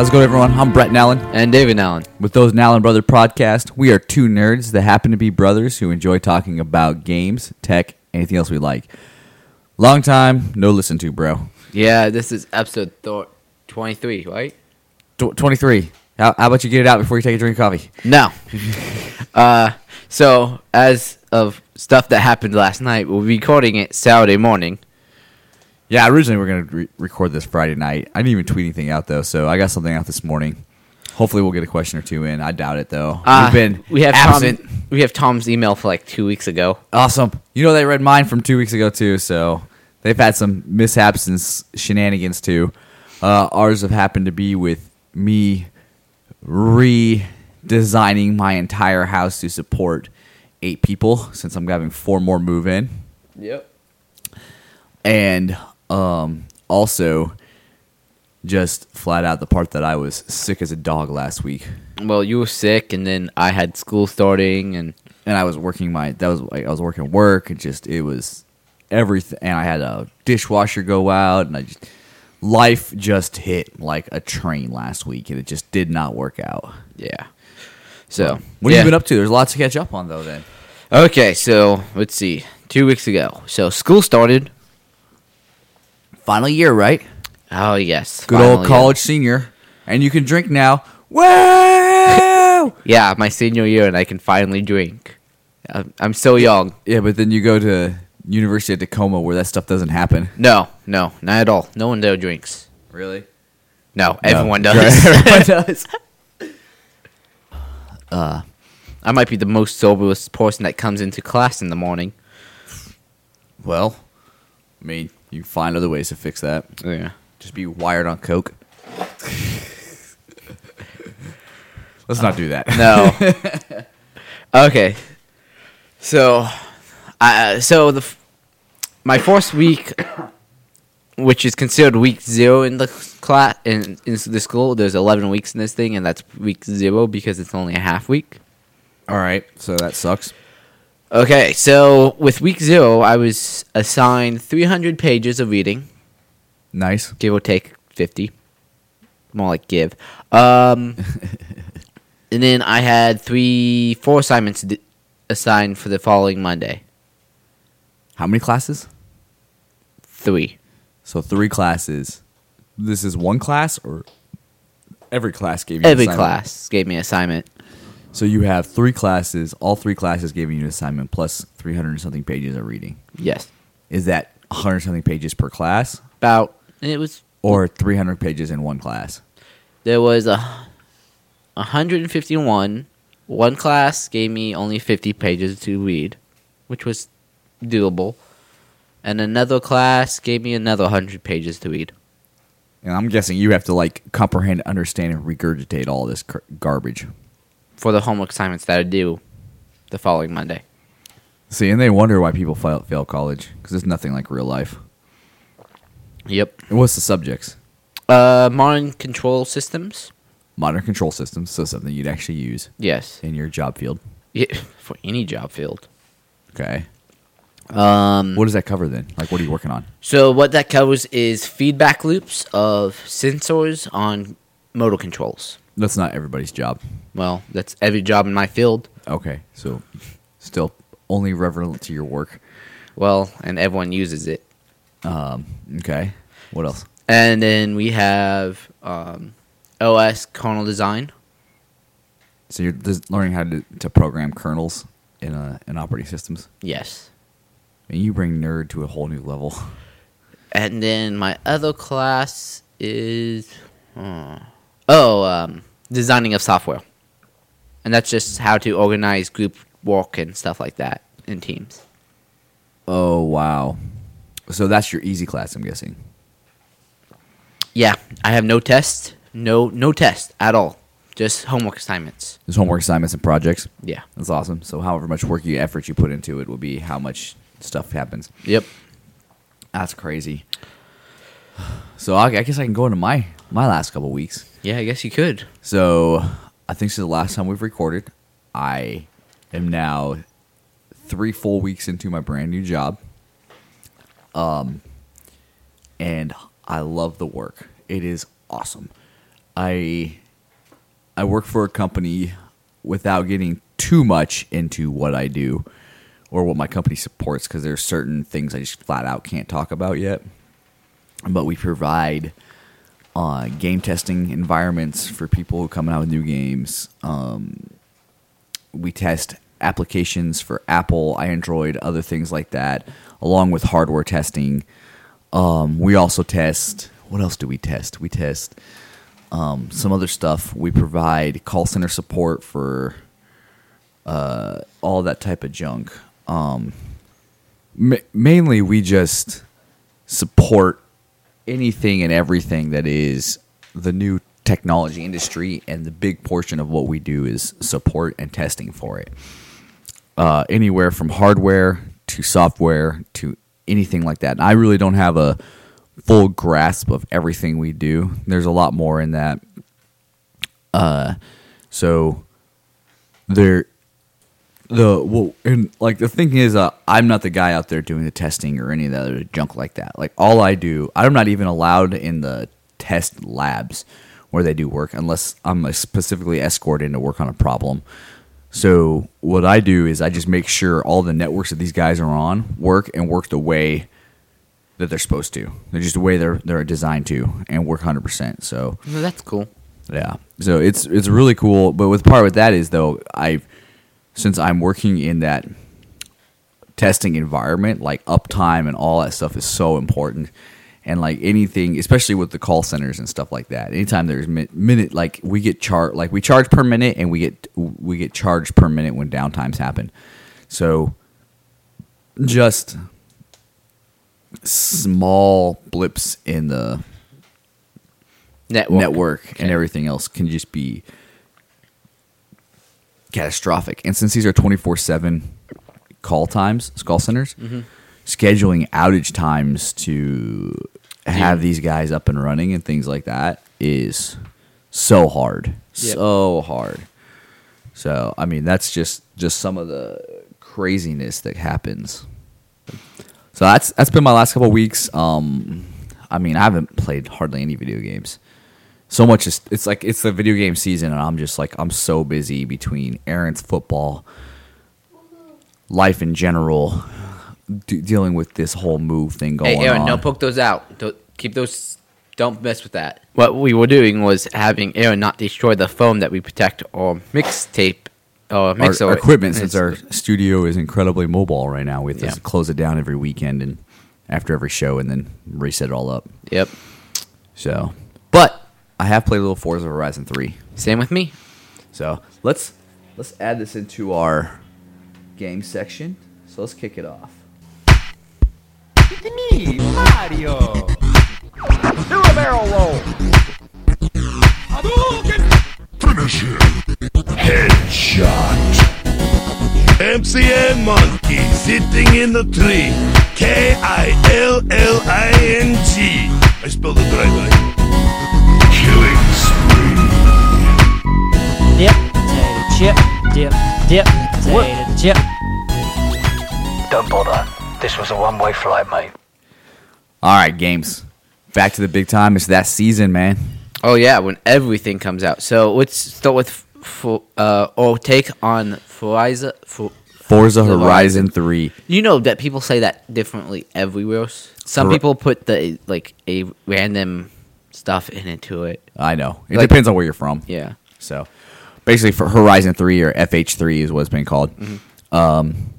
How's it going, everyone? I'm Brett Nallen. And David Allen. With those Nallen Brother podcast, we are two nerds that happen to be brothers who enjoy talking about games, tech, anything else we like. Long time, no listen to, bro. Yeah, this is episode th- 23, right? Tw 23. How, how about you get it out before you take a drink of coffee? No. uh, so, as of stuff that happened last night, we'll be recording it Saturday morning. Yeah, originally we are going to re- record this Friday night. I didn't even tweet anything out, though, so I got something out this morning. Hopefully, we'll get a question or two in. I doubt it, though. Uh, We've been we have absent. Tom, we have Tom's email for like two weeks ago. Awesome. You know, they read mine from two weeks ago, too, so they've had some mishaps and shenanigans, too. Uh, ours have happened to be with me redesigning my entire house to support eight people since I'm having four more move in. Yep. And um, also just flat out the part that I was sick as a dog last week. Well, you were sick, and then I had school starting, and and I was working my that was like I was working work and just it was everything and I had a dishwasher go out and I just life just hit like a train last week and it just did not work out. yeah. So, What yeah. have you been up to? There's lots to catch up on though then. Okay, so let's see. Two weeks ago. So, school started. Final year, right? Oh, yes. Good finally, old college senior. And you can drink now. Woo! Yeah, my senior year, and I can finally drink. I'm, I'm so young. yeah, but then you go to University of Tacoma where that stuff doesn't happen. No, no, not at all. No one there drinks. Really? No, everyone does. Everyone does. uh, I might be the most soberest person that comes into class in the morning. Well, I mean, you find other ways to fix that. Yeah. Just be wired on coke. Let's not do that. No. okay. So, uh, so the f- my first week, which is considered week zero in the class in in the school, there's 11 weeks in this thing, and that's week zero because it's only a half week. All right, so that sucks. Okay, so with week zero, I was assigned 300 pages of reading. Nice. give or take 50 more like give um and then i had three four assignments d- assigned for the following monday How many classes? three So three classes. This is one class, or every class gave you every assignment? class gave me an assignment So you have three classes. All three classes gave you an assignment plus three hundred and something pages of reading. yes Is that hundred something pages per class, about and it was or three hundred pages in one class? there was a 151 one class gave me only 50 pages to read which was doable and another class gave me another 100 pages to read And I'm guessing you have to like comprehend, understand, and regurgitate all this garbage. For the homework assignments that i do the following monday See, and they wonder why people fail, fail college because it's nothing like real life. Yep. And what's the subjects? Uh, modern control systems. Modern control systems, so something you'd actually use Yes. in your job field. Yeah, for any job field. Okay. Um. What does that cover then? Like, what are you working on? So what that covers is feedback loops of sensors on motor controls. That's not everybody's job. Well, that's every job in my field. Okay, so still only relevant to your work. Well, and everyone uses it. Um, okay. What else? And then we have um, OS kernel design. So you're learning how to, to program kernels in uh in operating systems. Yes. And you bring nerd to a whole new level. And then my other class is uh, oh, um, designing of software, and that's just how to organize group work and stuff like that in teams. Oh wow. So that's your easy class, I'm guessing. Yeah, I have no tests, no no test at all, just homework assignments. There's homework assignments and projects. Yeah. That's awesome. So however much work you effort you put into it will be how much stuff happens. Yep. That's crazy. So I, I guess I can go into my my last couple weeks. Yeah, I guess you could. So I think since the last time we've recorded, I am now three full weeks into my brand new job. Um, and I love the work. It is awesome. I I work for a company without getting too much into what I do or what my company supports because there's certain things I just flat out can't talk about yet. But we provide uh, game testing environments for people who come out with new games. Um, we test applications for Apple, Android, other things like that, along with hardware testing. Um, we also test. What else do we test? We test um, some other stuff. We provide call center support for uh, all that type of junk. Um, ma- mainly, we just support anything and everything that is the new technology industry, and the big portion of what we do is support and testing for it. Uh, anywhere from hardware to software to anything like that. And I really don't have a full grasp of everything we do. There's a lot more in that. Uh, so there, the well, and like the thing is, uh, I'm not the guy out there doing the testing or any of the other junk like that. Like all I do, I'm not even allowed in the test labs where they do work unless I'm like, specifically escorted in to work on a problem. So what I do is I just make sure all the networks that these guys are on work and work the way that they're supposed to. They're just the way they're they're designed to and work hundred percent. So No, that's cool. yeah, so it's it's really cool. But with part with that is though I've since I'm working in that testing environment, like uptime and all that stuff is so important. And like anything, especially with the call centers and stuff like that, anytime there's mi- minute, like we get charged, like we charge per minute, and we get we get charged per minute when downtimes happen. So just small blips in the Network. network Okay. and everything else can just be catastrophic. And since these are 24 7 call times, call centers, Mm-hmm. scheduling outage times to have these guys up and running and things like that is so hard. Yep. So hard. So, I mean, that's just just some of the craziness that happens. So that's that's been my last couple weeks. Um, I mean, I haven't played hardly any video games. So much is it's like it's the video game season, and I'm just like I'm so busy between errands, football, life in general, d- dealing with this whole move thing going Hey, Aaron, on. don't poke those out. Don't keep those. Don't mess with that. What we were doing was having Aaron not destroy the foam that we protect or mixtape or mix our equipment, since our studio is incredibly mobile right now, we have to Yeah. close it down every weekend and after every show, and then reset it all up. Yep. So, but I have played a little Forza Horizon Three. Same with me. So let's let's add this into our game section. So let's kick it off. It's me, Mario. Do a barrel roll. Finish him. Headshot. MCN Monkey sitting in the tree. K I L L I N G. I spelled it the right Dip, potato chip, dip, dip, potato chip. Don't bother. This was a one-way flight, mate. All right, games. Back to the big time. It's that season, man. Oh yeah, when everything comes out. So let's start with for uh or take on Forza. For Forza Horizon. Horizon Three. you know that people say that differently everywhere. Some Hor- people put the like a random stuff in into it. I know. It Like- depends on where you're from. Yeah. So basically, for Horizon Three or FH3 is what it's been called. Mm-hmm. Um,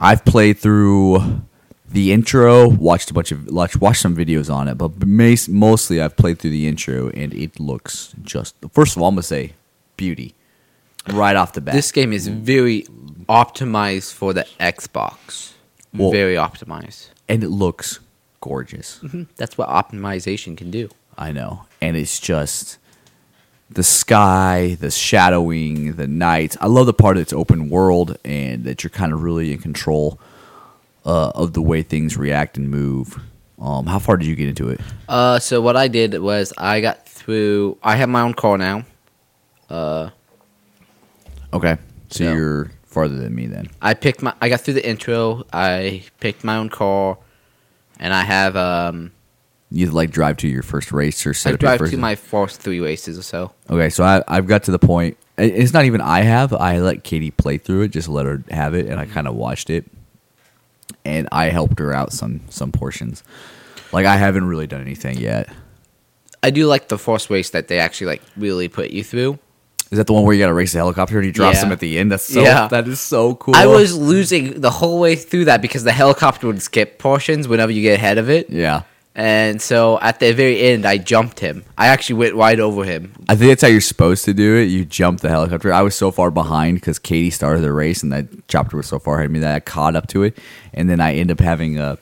I've played through the intro, watched a bunch of watched, watched some videos on it, but mostly I've played through the intro, and it looks just. First of all, I'm gonna say beauty right off the bat. This game is very optimized for the Xbox. Well- very optimized. and it looks gorgeous. That's what optimization can do. I know. And it's just the sky, the shadowing, the night. I love the part that's open world and that you're kind of really in control uh, of the way things react and move. Um, how far did you get into it? Uh, so what I did was I got through. I have my own car now. Uh, Okay. So Yeah. you're farther than me then. I picked my. I got through the intro. I picked my own car, and I have um You like drive to your first race or set I up your drive first to my first three races or so. Okay, so I, I've got to the point. It's not even I have. I let Katie play through it, just let her have it, and I kind of watched it, and I helped her out some some portions. Like I haven't really done anything yet. I do like the first race that they actually like really put you through. Is that the one where you got to race the helicopter and he drops Yeah. them at the end? That's so. Yeah. That is so cool. I was losing the whole way through that because the helicopter would skip portions whenever you get ahead of it. Yeah, And so at the very end, I jumped him. I actually went right over him. I think that's how you're supposed to do it. You jump the helicopter. I was so far behind because Katie started the race, and that chopper was so far ahead of me that I caught up to it, and then I end up having a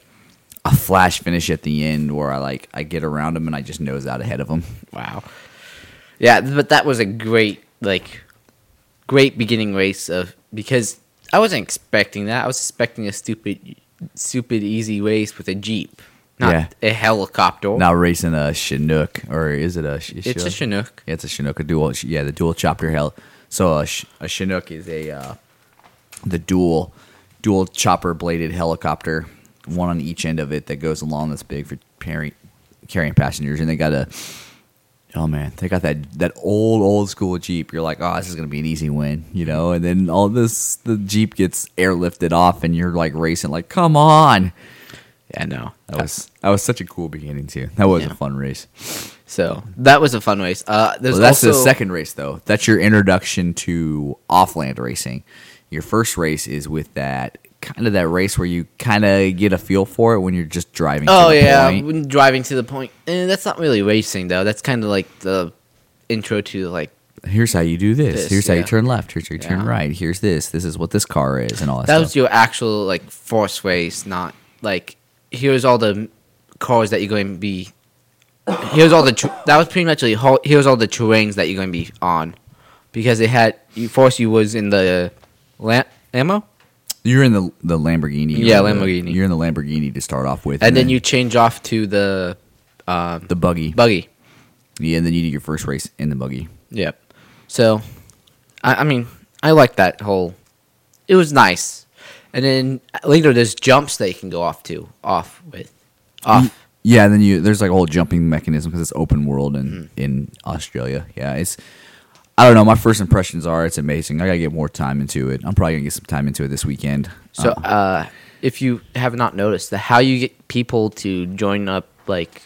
a flash finish at the end where I like I get around him and I just nose out ahead of him. Wow. Yeah, but that was a great, like, great beginning race of because I wasn't expecting that. I was expecting a stupid, stupid easy race with a jeep, not Yeah. a helicopter. Now racing a Chinook, or is it a? Sh- it's a Chinook. Yeah, it's a Chinook, a dual. Yeah, the dual chopper hell. So a, sh- a Chinook is a uh, the dual dual chopper bladed helicopter, one on each end of it that goes along. That's big for carrying carrying passengers, and they got a. Oh man, they got that that old old school Jeep. You're like, oh, this is gonna be an easy win, you know. And then all this, the Jeep gets airlifted off, and you're like racing, like, come on. Yeah, no. That was that was such a cool beginning too. That was Yeah. a fun race. So that was a fun race. Uh, there's Well, that's also the second race, though. That's your introduction to off-land racing. Your first race is with that kind of that race where you kind of get a feel for it when you're just driving. Oh to the yeah, driving to the point. Eh, that's not really racing though. That's kind of like the intro to like Here's how you do this. This, Here's how you turn left. Here's how you turn right. Here's this. This is what this car is, and all that, that stuff. was your actual like force race, not like here's all the cars that you're going to be. Here's all the tr- that was pretty much like ho- here's all the terrains that you're going to be on, because it had you force you was in the la- ammo, you're in the the Lamborghini. Yeah, the- Lamborghini. You're in the Lamborghini to start off with, and then you change off to the um, the buggy. buggy. yeah, and then you do your first race in the buggy. Yep. So, I, I mean, I like that whole. It was nice, and then later there's jumps that you can go off to, off with, off. Yeah, and then you there's like a whole jumping mechanism because it's open world in Mm-hmm. in Australia. Yeah, it's I don't know. My first impressions are it's amazing. I gotta get more time into it. I'm probably gonna get some time into it this weekend. So, Uh, uh, if you have not noticed, the how you get people to join up, like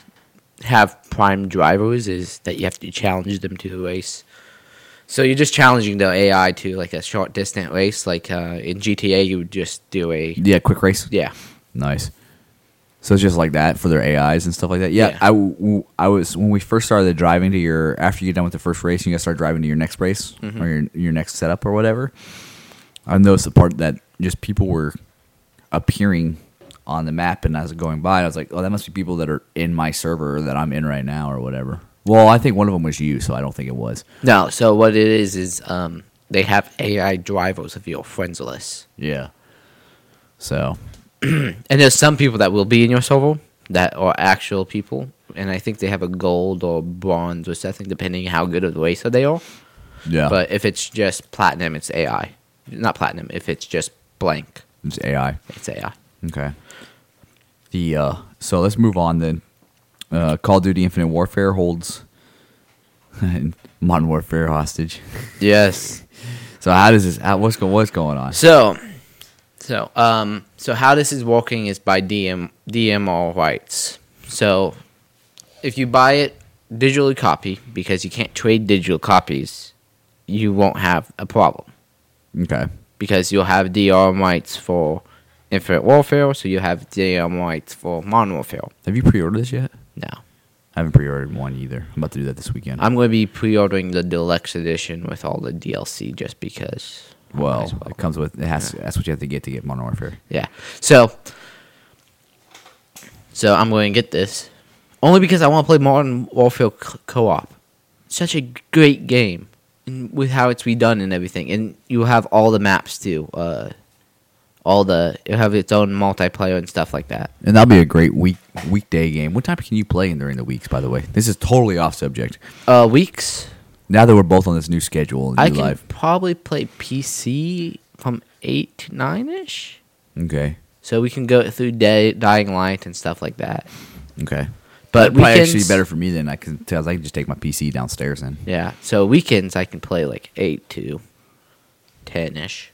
have prime drivers, is that you have to challenge them to a race. So you're just challenging the AI to like a short distant race, like uh, in GTA, you would just do a yeah, quick race. yeah. Nice. So it's just like that for their AIs and stuff like that. Yeah, Yeah. I, w- I was when we first started driving to your after you get done with the first race, and you gotta start driving to your next race Mm-hmm. or your your next setup or whatever. I noticed the part that just people were appearing on the map, and as I was going by, I was like, oh, that must be people that are in my server that I'm in right now or whatever. Well, I think one of them was you, so I don't think it was. No, so what it is is um, they have AI drivers of your friends list. Yeah. So And there's some people that will be in your server that are actual people, and I think they have a gold or bronze or something, depending how good of the racer they are. yeah, But if it's just platinum, it's AI. Not platinum. If it's just blank, it's AI. it's AI. Okay. The uh so let's move on then. Uh Call of Duty Infinite Warfare holds Modern Warfare hostage. Yes. So how does this how, what's going what's going on? So, so um, so how this is working is by DM DM all rights. So, if you buy it digitally copy because you can't trade digital copies, you won't have a problem Okay. because you'll have DM rights for Infinite Warfare, so you have DM rights for Modern Warfare. Have you pre-ordered this yet? No, I haven't pre-ordered one either. I'm about to do that this weekend. I'm going to be pre-ordering the deluxe edition with all the DLC just because. Well, well. it comes with it has that's what you have to get to get Modern Warfare. Yeah. So, so I'm going to get this only because I want to play Modern Warfare co- co-op. Such a great game, and with how it's redone and everything, and you have all the maps too. Uh, all the you have its own multiplayer and stuff like that. And that'll be a great week weekday game. What time can you play in during the weeks, by the way? This is totally off subject. Uh, weeks. Now that we're both on this new schedule, new I can life. probably play PC from eight to nine ish. Okay. So we can go through day, Dying Light and stuff like that. Okay. But Probably weekends, actually better for me than I can tell. I can just take my PC downstairs and Yeah. So weekends I can play like eight to ten ish.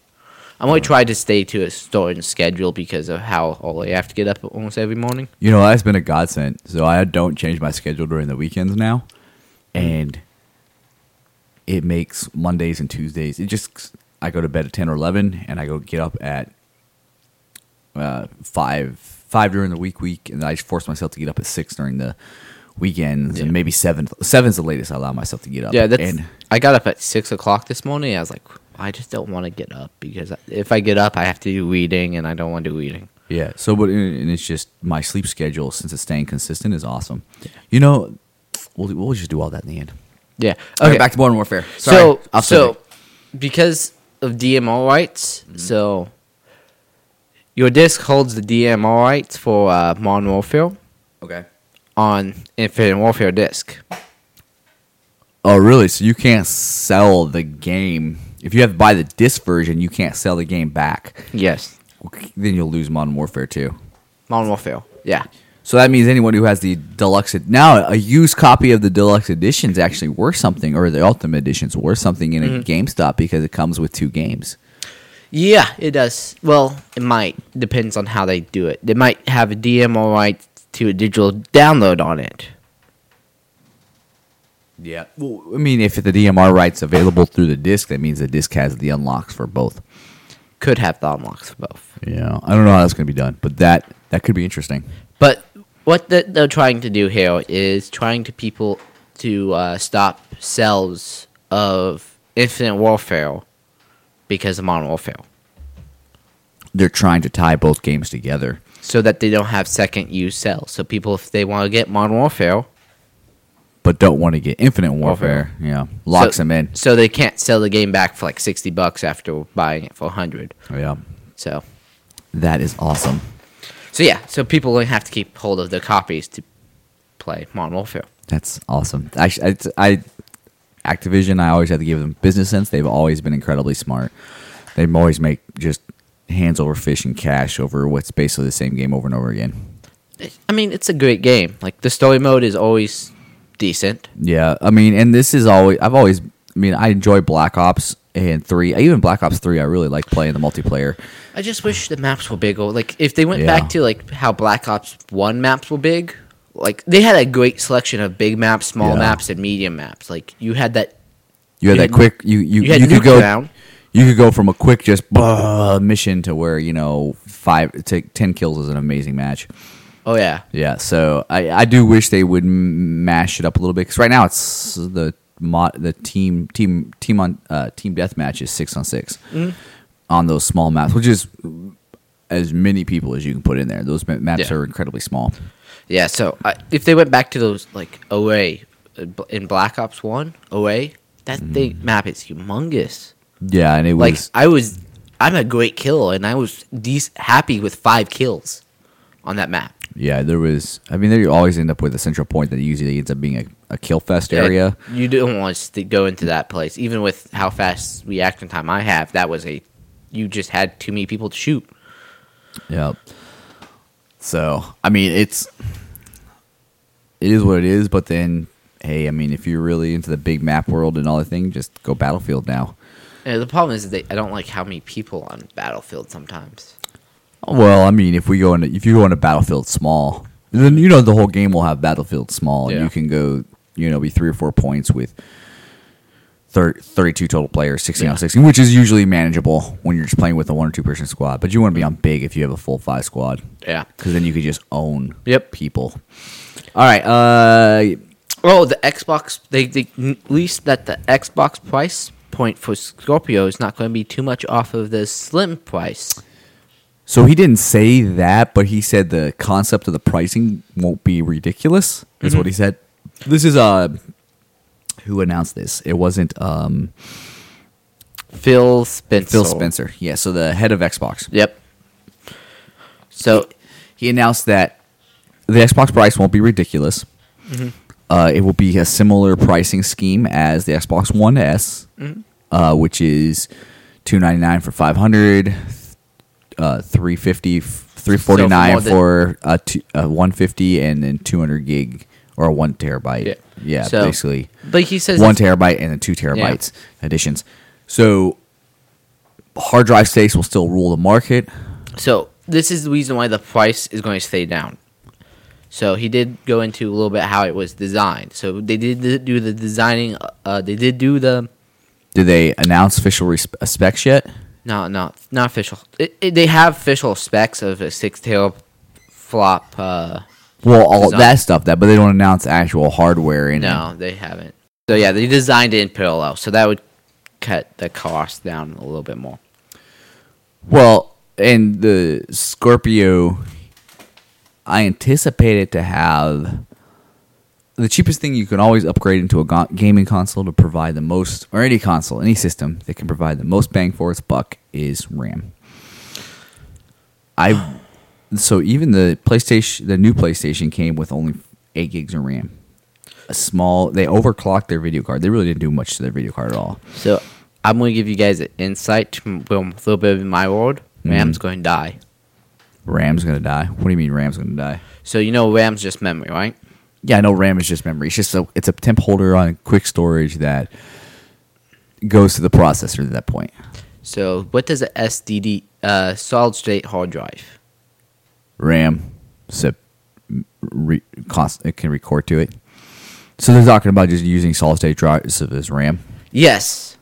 I'm only trying to stay to a certain schedule because of how early I have to get up almost every morning. You know, that's been a godsend. So I don't change my schedule during the weekends now. And it makes Mondays and Tuesdays. It just I go to bed at 10 or 11 and I go get up at uh 5 5 during the week week and I just force myself to get up at 6 during the weekends Yeah. and maybe 7 7's the latest I allow myself to get up. Yeah, that's. and I got up at six o'clock this morning. I was like, I just don't want to get up because if I get up, I have to do reading, and I don't want to do reading. Yeah. So, but and it's just my sleep schedule since it's staying consistent is awesome. Yeah. You know, we'll we'll just do all that in the end. Yeah. Okay, back to Modern Warfare. Sorry, so off so because of DMO rights, Mm-hmm. so your disc holds the DMO rights for uh, Modern Warfare okay. on Infinite Warfare disc. Oh, really? So you can't sell the game if you have to buy the disc version. You can't sell the game back. Yes, Then you'll lose Modern Warfare too. Modern Warfare. Yeah. So that means anyone who has the deluxe ed- now a used copy of the deluxe edition is actually worth something, or the ultimate edition is worth something in a mm-hmm. GameStop because it comes with two games. Yeah, it does. Well, it might. Depends on how they do it. They might have a DMO right to a digital download on it. Yeah. Well, I mean, if the DMR rights available through the disc, that means the disc has the unlocks for both. Could have the unlocks for both. Yeah, I don't know how that's going to be done, but that that could be interesting. But what the, they're trying to do here is trying to people to uh, stop sales of Infinite Warfare because of Modern Warfare, They're trying to tie both games together. so that they don't have second use sales. So people, if they want to get Modern Warfare, but don't want to get Infinite Warfare. Yeah, locks so, them in. so they can't sell the game back for like sixty bucks after buying it for hundred. Yeah, So, that is awesome. so yeah, so people will have to keep hold of their copies to play Modern Warfare. That's awesome. Actually, I, I Activision, I always had to give them business sense. They've always been incredibly smart. They always make just hands over fish and cash over what's basically the same game over and over again. I mean, it's a great game. Like the story mode is always decent. Yeah, I mean, and this is always I've always I mean I enjoy Black Ops and three, even Black Ops three. I really like playing the multiplayer. I just wish the maps were bigger. Like if they went Yeah. back to like how Black Ops One maps were big, like they had a great selection of big maps, small Yeah. maps, and medium maps. Like you had that. You had You that quick you you You had could go Nuketown. you could go from a quick just mission to where you know five to ten kills is an amazing match. Oh yeah, Yeah, so I, I do wish they would m- mash it up a little bit because right now it's the mod the team team team on uh, team deathmatch is six on 6 on those small maps, which is as many people as you can put in there. Those maps Yeah. are incredibly small. yeah. So I if they went back to those like OA uh, in Black Ops One OA, that thing map is humongous. Yeah, and it Like was I was, I'm a great killer, and I was dec- happy with five kills on that map. Yeah there was. I mean, there you always end up with a central point that usually ends up being a, a kill fest area. You don't want to go into that place, even with how fast reaction time I have. That was a, you just had too many people to shoot. Yeah. So I mean, it's it is what it is. But then, hey, I mean, if you're really into the big map world and all the thing, just go Battlefield now. Yeah, the problem is that I don't like how many people on Battlefield sometimes. Well, I mean, if we go into if you go into Battlefield small, then you know the whole game will have Battlefield small, and Yeah. you can go, you know, be three or four points with. thir- 32 total players, 16 Yeah. out of 16, which is usually manageable when you're just playing with a one or two person squad. But you want to be on big if you have a full five squad. Yeah. because then you could just own Yep. people. All right, uh, Oh, the Xbox. They they released that the Xbox price point for Scorpio is not going to be too much off of the Slim price. So he didn't say that, but he said the concept of the pricing won't be ridiculous. Is what he said. This is uh, who announced this? It wasn't um Phil Spencer. Phil Spencer. Yeah, so the head of Xbox. Yep. So He announced that the Xbox price won't be ridiculous. Uh, it will be a similar pricing scheme as the Xbox One S, uh, which is two ninety nine for five hundred, uh, three fifty, three forty nine more than- for two, one fifty, and then two hundred gig or a one terabyte. Yeah. Yeah, So- basically But he says one terabyte and then two terabytes additions. So hard drive space will still rule the market. So this is the reason why the price is going to stay down. So he did go into a little bit how it was designed. So they did do the designing. Uh, they did do the Did they announce official resp- uh, specs yet? No, no, not official. It, it, they have official specs of a six teraflop. Uh, Well, all Design. that stuff that, but they don't announce actual hardware in it. no, they haven't. So yeah, they designed it in parallel. So that would cut the cost down a little bit more. Well, and the Scorpio, I anticipate it to have the cheapest thing you can always upgrade into a ga- gaming console to provide the most, or any console, any system that can provide the most bang for its buck is RAM. I so even the PlayStation, the new PlayStation came with only eight gigs of RAM. A small, they overclocked their video card. They really didn't do much to their video card at all. So I'm going to give you guys an insight from a little bit of my world. Mm-hmm. RAM's going to die. RAM's gonna die. What do you mean RAM's gonna die? So you know RAM's just memory, right? Yeah, I know RAM is just memory. It's just a it's a temp holder on quick storage that goes to the processor at that point. So what does a SDD uh, solid state hard drive? RAM, zip, re, cost, it can record to it. So they're talking about just using solid state drives as RAM. Yes.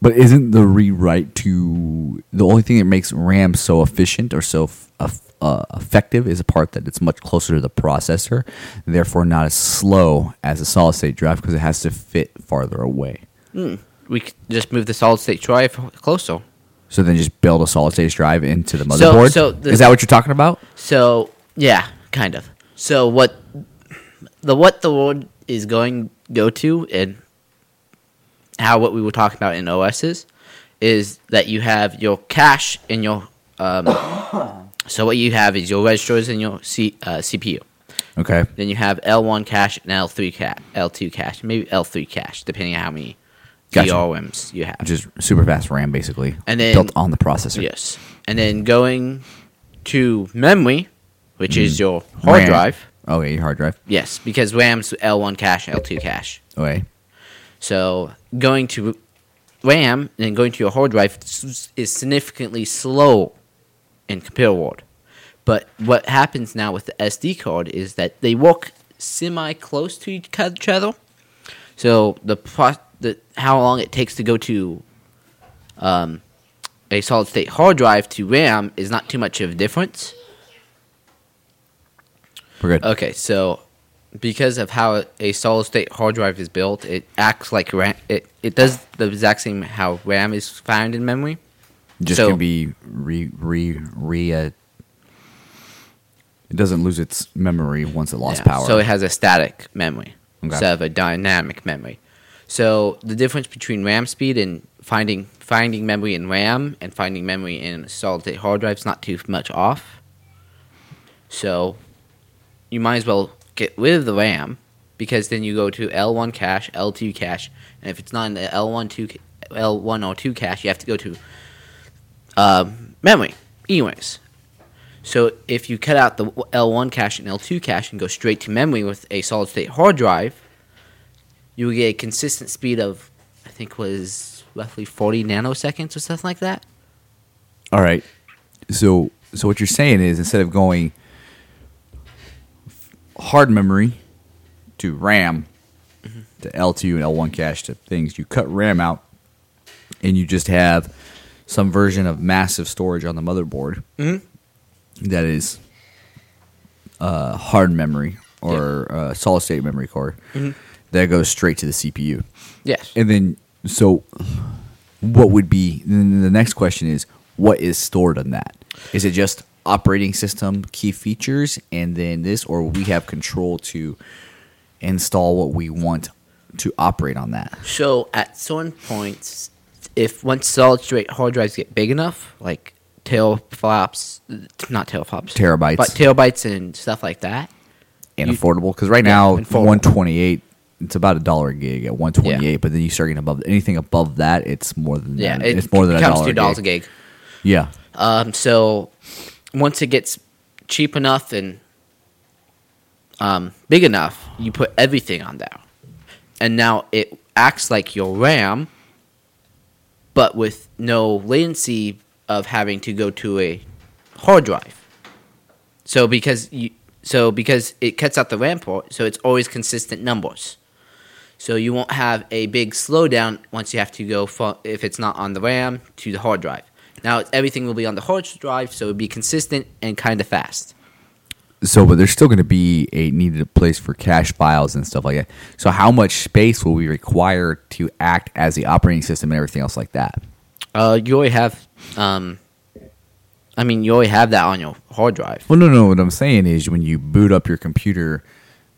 But isn't the rewrite to the only thing that makes RAM so efficient or so f- uh, effective is a part that it's much closer to the processor, therefore not as slow as a solid state drive because it has to fit farther away. We c- just move the solid state drive closer. So then just build a solid state drive into the motherboard. so the- is that what you're talking about? So yeah, kind of. So what the what the world is going go to and how what we were talking about in OSs is that you have your cache in your um, so what you have is your registers in your C, uh, CPU. Okay. Then you have L1 cache and L3 cache, L2 cache, maybe L3 cache, depending on how many Gotcha. VRMs you have. Just super fast RAM basically. And then- built on the processor. Yes. And then going to memory, which is your hard Mm. RAM. drive. Okay, your hard drive. Yes, because RAM's L1 cache, L2 cache. Okay. So going to RAM and going to your hard drive is significantly slow in compare world. But what happens now with the SD card is that they work semi close to each other. So the pro- the how long it takes to go to um, a solid state hard drive to RAM is not too much of a difference. We're good. Okay, so because of how a solid state hard drive is built, it acts like RAM. It, it does the exact same how RAM is found in memory. Just so- can be re re re. Uh, it doesn't lose its memory once it lost Yeah, power. So it has a static memory Okay. instead of a dynamic memory. So the difference between RAM speed and finding finding memory in RAM and finding memory in solid state hard drives is not too much off. So you might as well get rid of the RAM because then you go to L1 cache, L2 cache, and if it's not in the L1 two L1 or 2 cache, you have to go to um, memory, anyways. So if you cut out the L1 cache and L2 cache and go straight to memory with a solid state hard drive, you will get a consistent speed of, I think was roughly 40 nanoseconds or something like that. All right. So so what you're saying is instead of going hard memory to RAM to L2 and L1 cache to things, you cut RAM out and you just have some version of massive storage on the motherboard that is uh, hard memory or uh, solid state memory core that goes straight to the CPU. Yes. And then, so what would be then the next question is what is stored on that? Is it just operating system key features and then this, or we have control to install what we want to operate on that? So at certain points, if once solid state hard drives get big enough, like teraflops, not teraflops, Terabytes. but terabytes and stuff like that, And You- affordable because right Yeah, now and 128 it's about a dollar a gig at 128 Yeah. but then you start getting above anything above that it's more than yeah, that. it it's more than a dollar two dollars a gig. gig. yeah Um, so once it gets cheap enough and um, big enough, you put everything on there, and now it acts like your RAM, but with no latency of having to go to a hard drive. So because you, so because it cuts out the RAM port, so it's always consistent numbers. So you won't have a big slowdown once you have to go if it's not on the RAM to the hard drive. Now everything will be on the hard drive, so it'll be consistent and kind of fast. So, but there's still going to be a needed place for cache files and stuff like that. So, how much space will we require to act as the operating system and everything else like that? Uh, you already have, um, I mean, you already have that on your hard drive. Well, no, no. What I'm saying is, when you boot up your computer,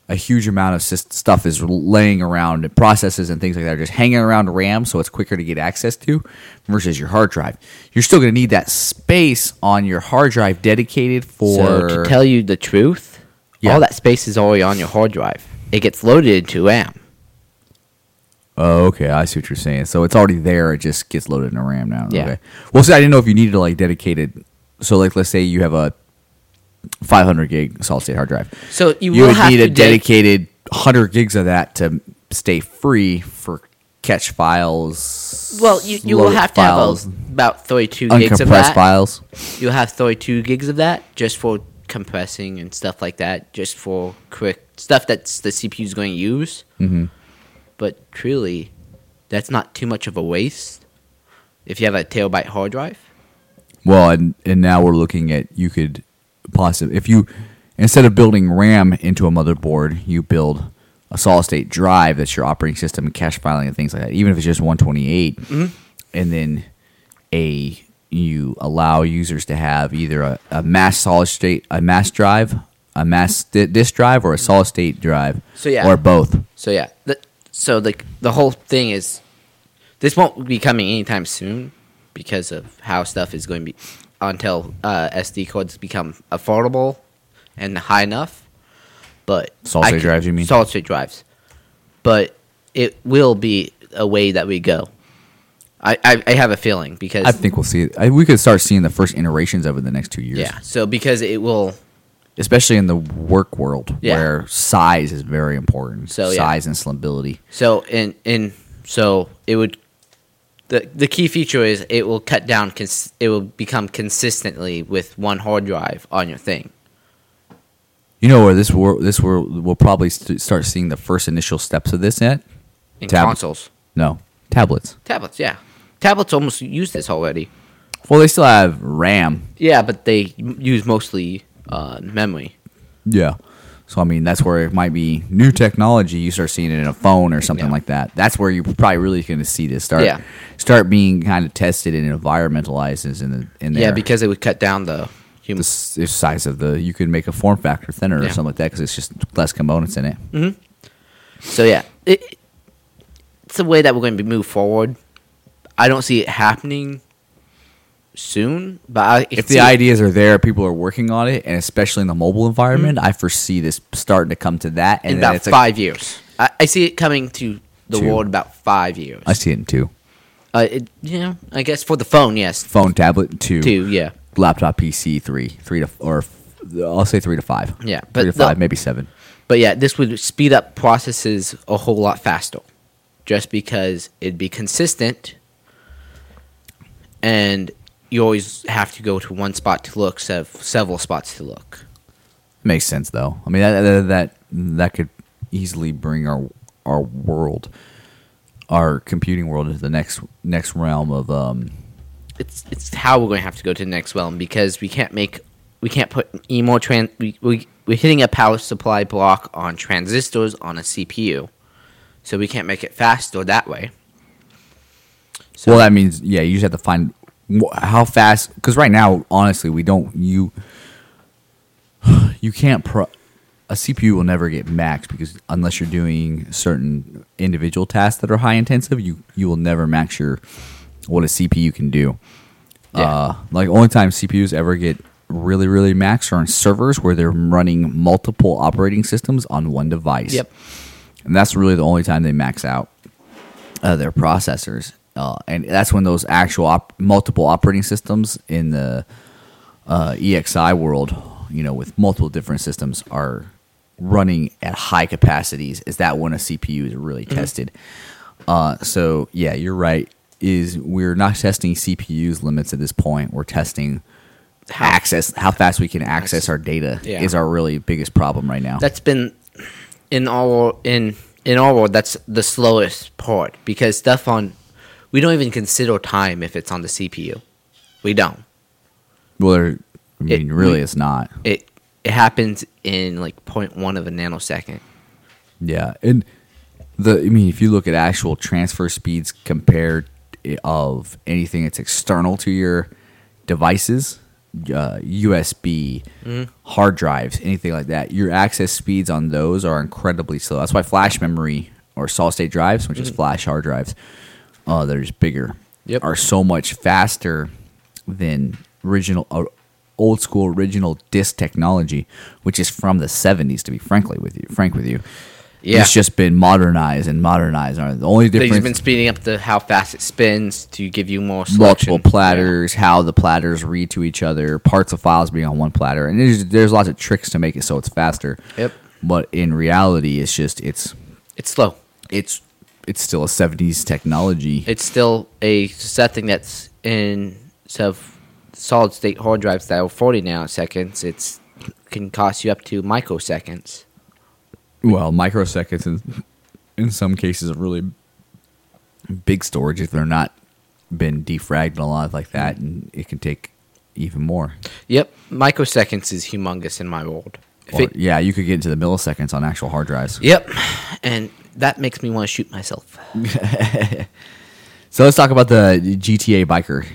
a huge amount of stuff is laying around, processes and things like that are just hanging around RAM, so it's quicker to get access to versus your hard drive. You're still going to need that space on your hard drive dedicated for. So to tell you the truth, Yeah. all that space is already on your hard drive. It gets loaded into RAM. Oh, okay. I see what you're saying. So it's already there. It just gets loaded in RAM now. Yeah. Okay. Well, see, I didn't know if you needed to like dedicated. So, like, let's say you have a 500 gig solid state hard drive. So you, You, would need a dedic- dedicated 100 gigs of that to stay free for catch files. Well, you, you will have to files, have a, about 32 gigs of uncompressed that. files. You'll have 32 gigs of that just for compressing and stuff like that, just for quick stuff that's the CPU is going to use. Mhm. But truly, that's not too much of a waste if you have a terabyte hard drive. Well, and and now we're looking at you could possibly if you instead of building RAM into a motherboard, you build a solid state drive that's your operating system and cache filing and things like that. Even if it's just 128, mm-hmm. and then a you allow users to have either a, a mass solid state a mass drive, a mass di- disk drive, or a solid state drive. So, yeah. or both. So yeah, the, so the the whole thing is this won't be coming anytime soon because of how stuff is going to be until uh, SD cards become affordable and high enough. But Solid state drives, you mean? Solid state drives, but it will be a way that we go. I, I, I have a feeling because I think we'll see. It. I, we could start seeing the first iterations of it in the next two years. yeah, so because it will especially in the work world Yeah. where size is very important. So, yeah. size and slimbility. So in in so it would the the key feature is it will cut down cons- it will become consistently with one hard drive on your thing. You know where this this world we'll probably st- start seeing the first initial steps of this at? In Tab- consoles. No, tablets. Tablets, yeah. Tablets almost use this already. Well, they still have RAM. Yeah, but they use mostly uh, memory. Yeah. So I mean, that's where it might be new technology. You start seeing it in a phone or something Yeah. like that. That's where you're probably really going to see this start. Yeah. Start being kind of tested and environmentalized in the in there. Yeah, because it would cut down the the human. the size of the you could make a form factor thinner or something like that because it's just less components in it. Mm-hmm. So yeah, it, it's a way that we're going to be move forward. I don't see it happening soon, but I, if the ideas are there, people are working on it, and especially in the mobile environment, I foresee this starting to come to that. And in about it's a- five years, I, I see it coming to the Two. world about five years. I see it in two Uh, it, you know, I guess for the phone, yes. phone, tablet, two, Two, yeah, laptop, PC, three, three to or I'll say three to five. Yeah, three to the- five, maybe seven. but yeah, this would speed up processes a whole lot faster, just because it'd be consistent, and you always have to go to one spot to look, of several spots to look. Makes sense though. I mean that that that, that could easily bring our our world, our computing world, into the next next realm of um. It's it's how we're going to have to go to the next realm because we can't make we can't put any more tran we, we we're hitting a power supply block on transistors on a CPU, so we can't make it faster that way. So well, that means yeah, you just have to find how fast. Because right now, honestly, we don't you you can't pro. A CPU will never get maxed because unless you're doing certain individual tasks that are high intensive, you you will never max your what a CPU can do. Yeah. Uh, like only time CPUs ever get really really maxed are on servers where they're running multiple operating systems on one device. Yep. and that's really the only time they max out uh, their processors, uh, and that's when those actual op- multiple operating systems in the uh, EXI world, you know, with multiple different systems, are running at high capacities is that when a CPU is really Mm-hmm. tested. Uh, so yeah, you're right. Is we're not testing CPU's limits at this point. We're testing access, how fast we can access our data Yeah. is our really biggest problem right now. That's been in all in in our world. That's the slowest part because stuff on we don't even consider time if it's on the CPU. We don't. well, there, I mean, It- really, we- it's not. It it happens in like 0.1 of a nanosecond. Yeah, and the I mean, if you look at actual transfer speeds compared eh, of anything that's external to your devices, uh, USB, mm-hmm. hard drives, anything like that, your access speeds on those are incredibly slow. That's why flash memory or solid state drives, which is mm-hmm. flash hard drives, just bigger, Yep. are so much faster than original. Uh, Old school original disk technology, which is from the '70s, to be frankly with you, frank with you, Yeah. it's just been modernized and modernized. The only difference They've been speeding up the how fast it spins to give you more multiple selection. platters, how the platters read to each other, parts of files being on one platter, and there's, there's lots of tricks to make it so it's faster. Yep. But in reality, it's just it's It's slow. it's it's still a '70s technology. It's still a setting that's in of solid state hard drives that are 40 nanoseconds. It's can cost you up to microseconds. well, microseconds in in some cases are really big storage if they're not been defragged and a lot like that, and it can take even more. Yep, microseconds is humongous in my world. Or- it- yeah, you could get into the milliseconds on actual hard drives. yep, and that makes me want to shoot myself. So let's talk about the GTA biker.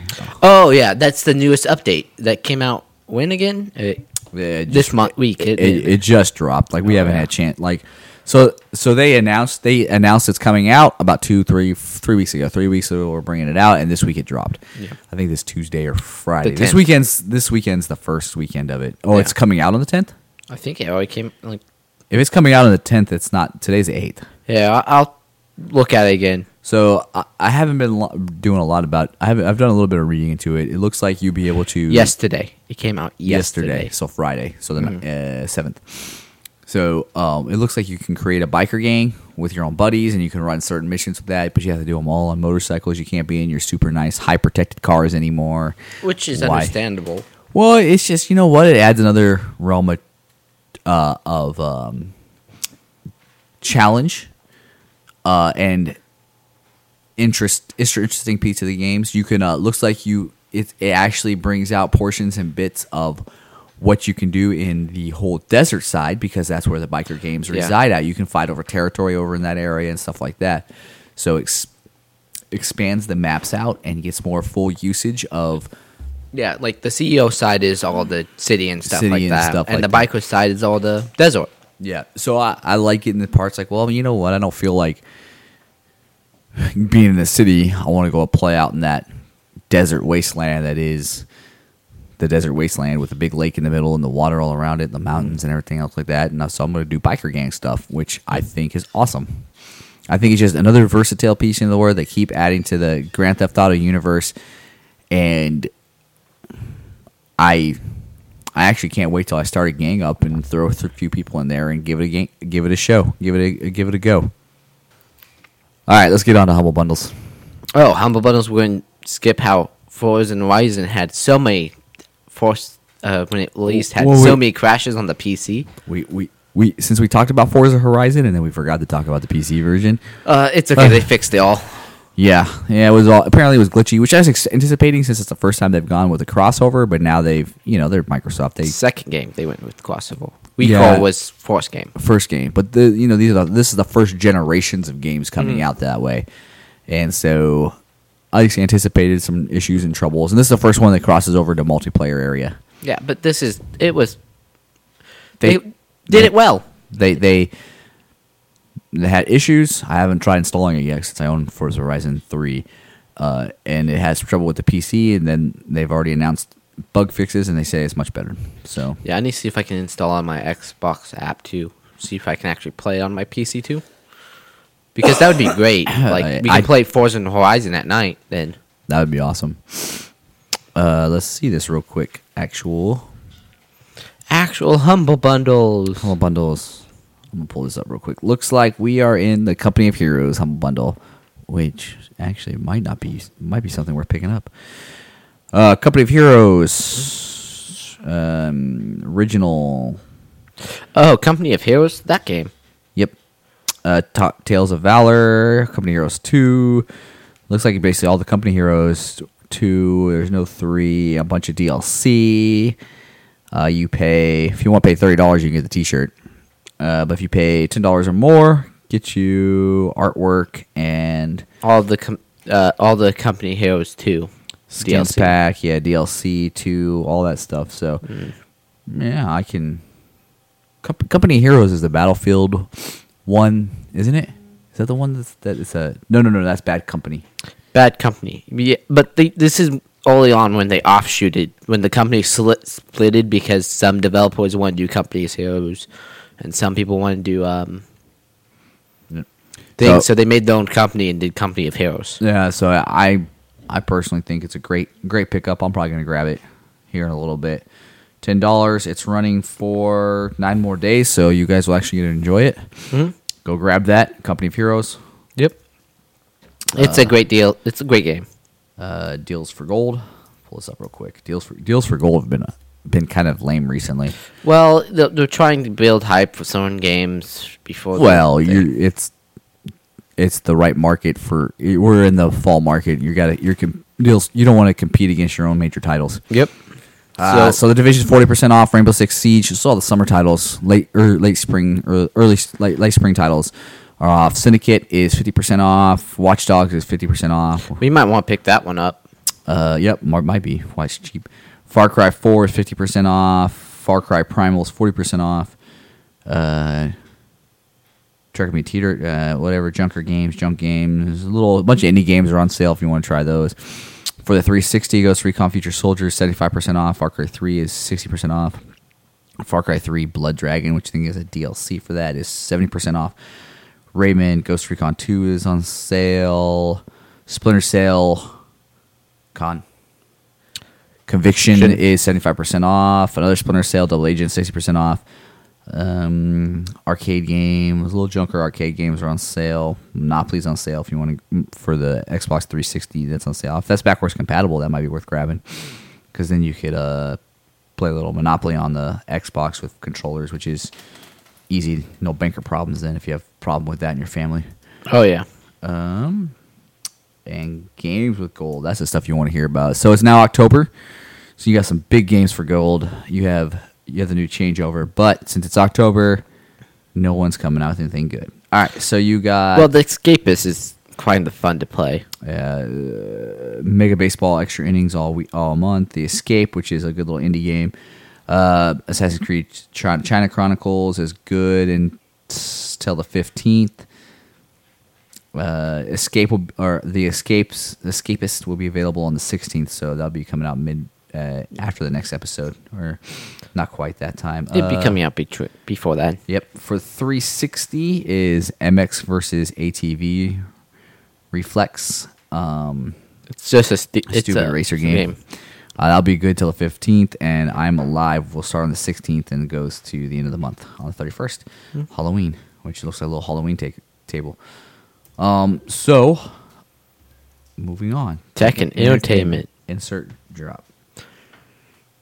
Oh yeah, that's the newest update that came out. When again? Uh, It this month week. it, It, it, it just dropped. Like we Oh, haven't yeah. had a chance. Like so so they announced they announced it's coming out about two three three weeks ago. Three weeks ago we're bringing it out, and this week it dropped. Yeah. I think this Tuesday or Friday. This weekend's this weekend's the first weekend of it. Oh, Yeah. it's coming out on the tenth. I think it already came. Like, If it's coming out on the tenth, it's not today's the eighth. Yeah, I'll look at it again. So I, I haven't been lo- doing a lot about. I haven't. I've done a little bit of reading into it. It looks like you'll be able to. Yesterday, it came out yesterday, yesterday. so Friday, so the seventh. so um, it looks like you can create a biker gang with your own buddies, and you can run certain missions with that. But you have to do them all on motorcycles. You can't be in your super nice, high protected cars anymore. which is Why? understandable. Well, it's just you know what it adds another realm of, uh, of um, challenge, uh, and interest. Interesting piece of the games. You can uh, looks like you it it actually brings out portions and bits of what you can do in the whole desert side because that's where the biker games Yeah. reside at. You can fight over territory over in that area and stuff like that. So ex- expands the maps out and gets more full usage of Yeah, like the CEO side is all the city and stuff City like and that, stuff and like the that. biker side is all the desert. Yeah. So I, I like it in the parts like, well, you know what? I don't feel like being in the city. I want to go play out in that desert wasteland that is the desert wasteland with a big lake in the middle and the water all around it, and the mountains and everything else like that. And uh, so I'm going to do biker gang stuff, which I think is awesome. I think it's just another versatile piece in the world. They keep adding to the Grand Theft Auto universe, and I I actually can't wait till I start a gang up and throw a few people in there and give it a gang, give it a show, give it a give it a go. All right, let's get on to humble bundles. Oh, humble bundles. We're going to skip how Forza and Horizon had so many force uh, when it released had Well, so we- many crashes on the PC. We we we since we talked about Forza Horizon and then we forgot to talk about the PC version. Uh, it's okay. Uh. they fixed it all. Yeah, yeah, it was all apparently it was glitchy, which I was ex- anticipating since it's the first time they've gone with a crossover. But now they've you know they're Microsoft. They Second game they went with crossover. We Yeah. call was first game. first game, but the you know these are the, this is the first generations of games coming mm-hmm. out that way, and so I just anticipated some issues and troubles, and this is the first one that crosses over to multiplayer area. Yeah, but this is it was They- they, did it well. They they they had issues. I haven't tried installing it yet since I own Forza Horizon three, uh, and it has trouble with the PC. And then they've already announced bug fixes, and they say it's much better. So Yeah, I need to see if I can install on my Xbox app too. See if I can actually play on my PC too. Because that would be great. Like we I- can play Forza and Horizon at night. Then that would be awesome. Uh, let's see this real quick. Actual actual humble bundles. Humble bundles. I'm gonna pull this up real quick. Looks like we are in the Company of Heroes Humble Bundle, which actually might not be might be something worth picking up. Uh, Company of Heroes, um, original. Oh, Company of Heroes, that game. Yep. Uh, Ta- Tales of Valor, Company of Heroes Two. Looks like basically all the Company Heroes Two. There's no three. A bunch of DLC. Uh, you pay if you want to pay thirty dollars, you can get the T-shirt. Uh, but if you pay ten dollars or more, get you artwork and All the com- uh, all the Company Heroes too. skins DLC. pack, yeah, DLC two, all that stuff. So yeah, I can. Com- Company Heroes is the Battlefield one, isn't it? Is that the one that's that is a no no no that's Bad Company. Bad Company. Yeah, but they, this is early on when they offshooted when the company split, splitted because some developers want to do Company Heroes, and some people want to do um. Things, So- so they made their own company and did Company of Heroes. Yeah, so I I personally think it's a great great pickup. I'm probably gonna grab it here in a little bit. Ten dollars. It's running for nine more days, so you guys will actually get to enjoy it. Mhm. Go grab that Company of Heroes. Yep. It's a great deal. It's a great game. Uh, deals for gold. Pull this up real quick. Deals for deals for gold have been been kind of lame recently. Well, they're, they're trying to build hype for certain games before. Well, you it's it's the right market for. We're in the fall market. You got to you're com- deals. You don't want to compete against your own major titles. Yep. Uh, so the division's forty percent off. Rainbow Six Siege. Just all the summer titles, late or late spring or early late, late spring titles are off. Syndicate is fifty percent off. Watch Dogs is fifty percent off. We might want to pick that one up. Uh, yep, might be. Why it's cheap. Far Cry Four is fifty percent off. Far Cry Primal is forty percent off. Uh, Me Teeter, uh, whatever. Junker Games, Junk Games, a little a bunch of indie games are on sale if you want to try those. For the 360, Ghost Recon Future Soldier, five percent off. Far Cry Three is sixty percent off. Far Cry 3 Blood Dragon, which I think is a DLC for that, is 70% off. Rayman Ghost Recon 2 is on sale. Splinter Cell Con. Conviction Should- is 75% off. Another Splinter Cell Double Agent 60% off. Um, arcade games, little junker arcade games are on sale. Monopoly's on sale if you want to for the Xbox 360. That's on sale. If that's backwards compatible, that might be worth grabbing because then you could uh, play a little Monopoly on the Xbox with controllers, which is easy. No banker problems then if you have a problem with that in your family. Oh yeah. Um, and games with gold. That's the stuff you want to hear about. So it's now October, so you got some big games for gold. You have you have the new changeover, but since it's October, no one's coming out with anything good. All right, so you got well, the Escapist is kind of fun to play. uh, Mega Baseball extra innings all week, all month. The Escape, which is a good little indie game. Uh, Assassin's Creed China Chronicles is good until the fifteenth. Uh, Escape will, or the Escapes Escapist will be available on the sixteenth, so that'll be coming out mid uh, after the next episode, or not quite that time. It'd be Uh, coming out before that. Yep. For 360 is MX versus ATV Reflex. Um, It's just a, stu- it's stupid a racer game. Uh, that'll be good till the 15th, and I'm Alive will start on the 16th and goes to the end of the month on the 31st. Hmm. Halloween, which looks like a little Halloween take, table. Um, so, moving on. Tech and entertainment. Insert drop.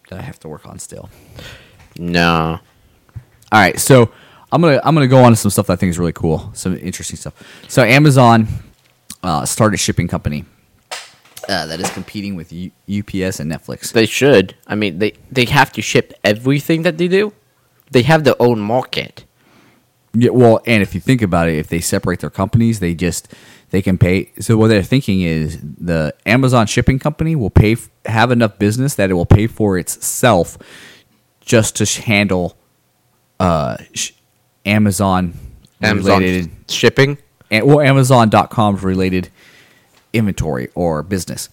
That I have to work on still. No. All right, so I'm gonna I'm gonna go on to some stuff that I think is really cool, some interesting stuff. So Amazon uh, started a shipping company uh, that is competing with U- UPS and FedEx. They should. I mean, they they have to ship everything that they do. They have their own market. Yeah, well, and if you think about it, if they separate their companies, they just they can pay. So what they're thinking is the Amazon shipping company will pay have enough business that it will pay for itself just to handle uh, sh- Amazon Amazon related shipping. and well Amazon.com's related inventory or business.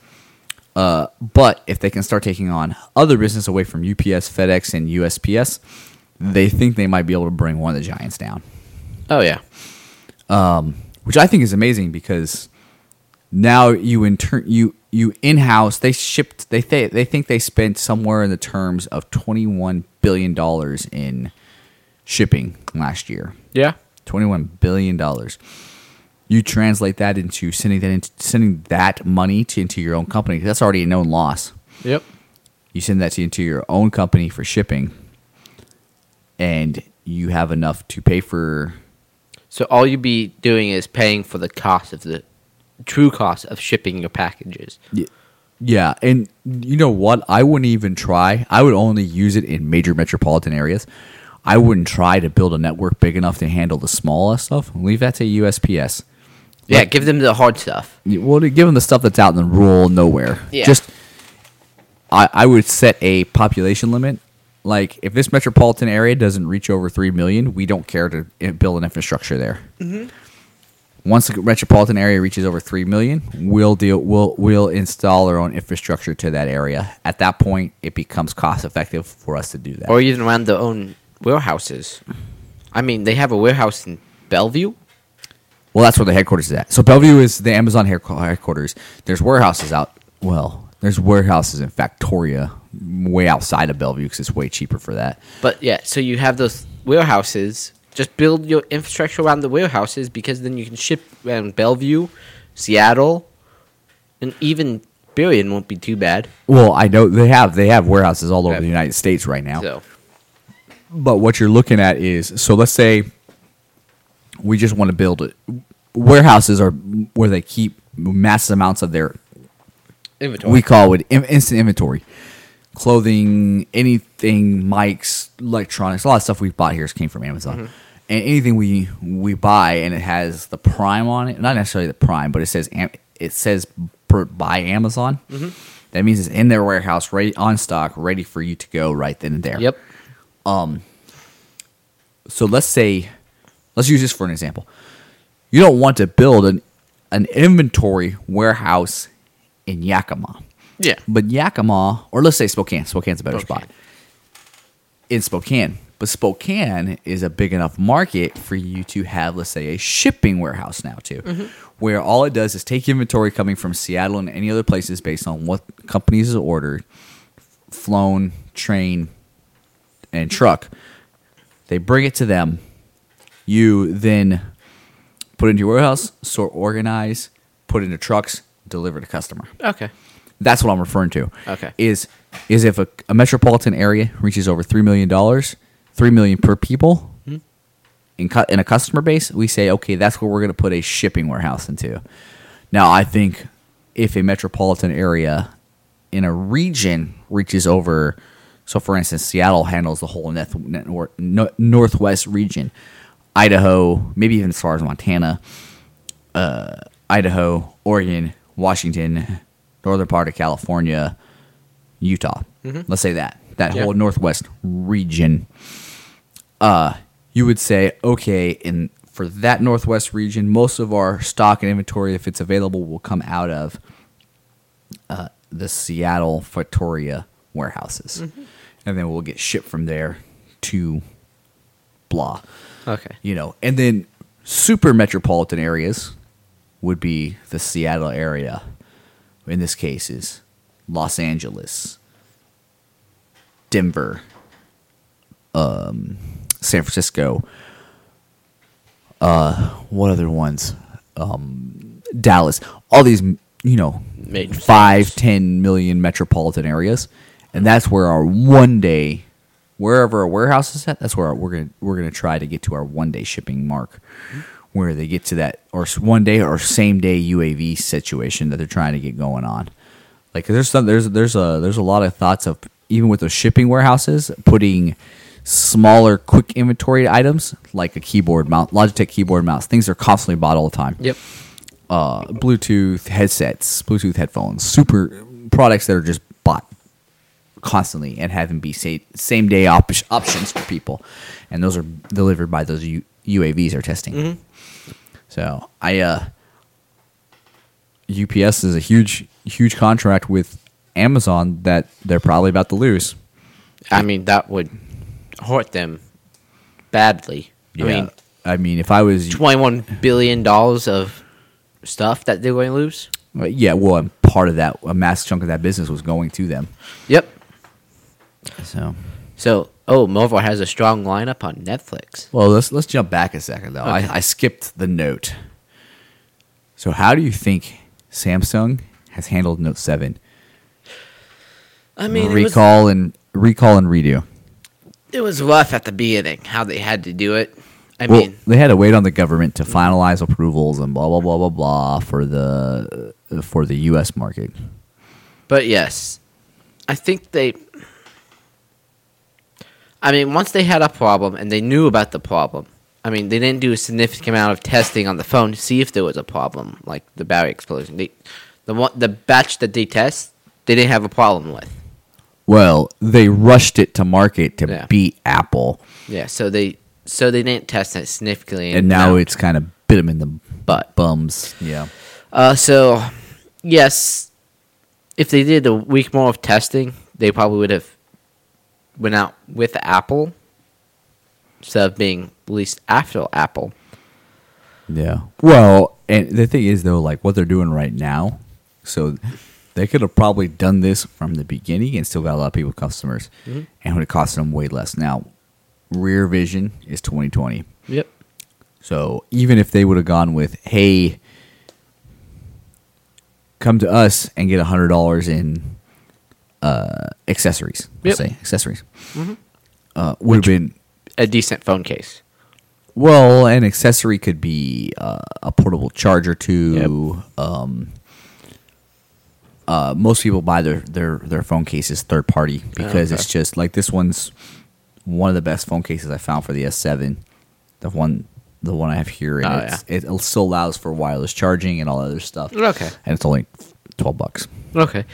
Uh, but if they can start taking on other business away from UPS, FedEx, and USPS, they think they might be able to bring one of the giants down Oh yeah. Um, which I think is amazing because now you in turn you you in house they shipped they th- they think they spent somewhere in the terms of twenty one billion dollars in shipping last year. Yeah. Twenty-one billion dollars. You translate that into sending that into sending that money to into your own company. That's already a known loss. Yep. You send that to into your own company for shipping, and you have enough to pay for. So all you'd be doing is paying for the cost of the true cost of shipping your packages. Yeah, and you know what? I wouldn't even try. I would only use it in major metropolitan areas. I wouldn't try to build a network big enough to handle the smaller stuff. Leave that to USPS. Yeah, give them the hard stuff. Well, give them the stuff that's out in the rural nowhere. Yeah. Just, I, I would set a population limit. Like, if this metropolitan area doesn't reach over three million, we don't care to eh, build an infrastructure there. Mm-hmm. Once the metropolitan area reaches over three million, we'll deal. We'll we'll install our own infrastructure to that area. At that point, it becomes cost effective for us to do that. Or even around their own warehouses. I mean, they have a warehouse in Bellevue. Well, that's where the headquarters is at. So Bellevue is the Amazon headquarters. There's warehouses out. Well, there's warehouses in Factoria, way outside of Bellevue, because it's way cheaper for that. But yeah, so you have those warehouses. Just build your infrastructure around the warehouses because then you can ship around Bellevue, Seattle, and even Burien won't be too bad. Well, I know they have they have warehouses all over the United States right now. So But what you're looking at is so let's say we just want to build it. Warehouses are where they keep massive amounts of their inventory. we call it in- instant inventory. Clothing, anything, mics, electronics, a lot of stuff we've bought here came from Amazon. Mm-hmm. And anything we we buy and it has the Prime on it, not necessarily the Prime, but it says it says by Amazon. Mm-hmm. That means it's in their warehouse, ready on stock, ready for you to go right then and there. yep. Um. So let's say, let's use this for an example. You don't want to build an an inventory warehouse in Yakima. Yeah. But Yakima, or let's say Spokane. Spokane's a better Spokane. spot. In Spokane. But Spokane is a big enough market for you to have, let's say, a shipping warehouse now, too. Mm-hmm. Where all it does is take inventory coming from Seattle and any other places based on what companies have ordered, flown, train, and truck. They bring it to them. You then put it into your warehouse, sort, organize, put it into trucks, deliver to customer. Okay. That's what I'm referring to. Okay. Is is if a, a metropolitan area reaches over three million dollars, three million per people, Hmm. in cu- in a customer base, we say okay, that's where we're going to put a shipping warehouse into. Now, I think if a metropolitan area in a region reaches over, so for instance, Seattle handles the whole neth- nor- no- northwest region, Idaho, maybe even as far as Montana, uh, Idaho, Oregon, Washington, northern part of California, Utah. Let's say that that whole northwest region. Uh, you would say okay, in for that northwest region, most of our stock and inventory, if it's available, will come out of uh, the Seattle Factoria warehouses, and then we'll get shipped from there to blah Okay. you know, and then super metropolitan areas would be the Seattle area. In this case, is Los Angeles, Denver, um, San Francisco. Uh, what other ones? Um, Dallas. All these, you know, Major five, ten million metropolitan areas, and that's where our one day, wherever our warehouse is at, that's where we're gonna we're gonna try to get to our one day shipping mark, where they get to that or one day or same day UAV situation that they're trying to get going on. Like there's some there's there's a there's a lot of thoughts of even with those shipping warehouses putting smaller quick inventory items like a keyboard mount, Logitech keyboard mouse things are constantly bought all the time Yep. uh, Bluetooth headsets, Bluetooth headphones, super products that are just bought constantly and having be say, same day op- options for people, and those are delivered by those U- UAVs are testing. So I uh, UPS is a huge huge contract with Amazon that they're probably about to lose. I mean, that would hurt them badly. I mean, I mean, if I was twenty-one billion dollars of stuff that they're going to lose. yeah, well, and part of that, a mass chunk of that business was going to them. Yep. So So Oh, Marvel has a strong lineup on Netflix. Well, let's let's jump back a second though. Okay. I, I skipped the note. So, how do you think Samsung has handled Note Seven I mean, it was, recall and recall and redo? it was rough at the beginning how they had to do it. I well, mean, they had to wait on the government to finalize approvals and blah blah blah blah blah for the for the U.S. market. but yes, I think they. I mean, once they had a problem and they knew about the problem, I mean, they didn't do a significant amount of testing on the phone to see if there was a problem, like the battery explosion. They, the one, the batch that they test, they didn't have a problem with. Well, they rushed it to market to Yeah. beat Apple, Yeah, so they so they didn't test it significantly, and now it's kind of bit them in the Butt. bums. Yeah. Uh, so yes, if they did a week more of testing, they probably would have went out with Apple instead of being released after Apple. Yeah. Well, and the thing is though, like what they're doing right now, so they could have probably done this from the beginning and still got a lot of people customers, mm-hmm. and it would have cost them way less. Now, Rear Vision is 2020, Yep. so even if they would have gone with, hey, come to us and get hundred dollars in uh, accessories, let's Yep. say accessories, uh, would have been A decent phone case. Well, an accessory could be uh, a portable charger too. Um, uh, most people buy their, their, their phone cases third party because okay. it's just like this one's one of the best phone cases I found for the S7. The one the one I have here, and Oh, it's, it still allows for wireless charging and all other stuff. Okay. and it's only twelve bucks. Okay.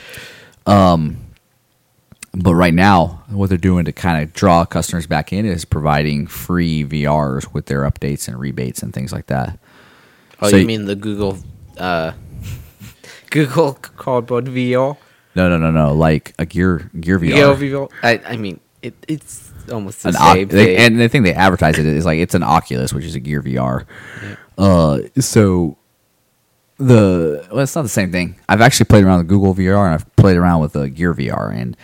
But right now, what they're doing to kind of draw customers back in is providing free VRs with their updates and rebates and things like that. Oh, So you mean the Google uh, Google Cardboard VR? No, no, no, no. Like a Gear Gear VR. Gear VR? I, I mean, it, it's almost the An same Oc- they- thing. and the thing they advertise it is like it's an Oculus, which is a Gear VR. Uh, so the well, it's not the same thing. I've actually played around with Google VR and I've played around with the Gear VR, and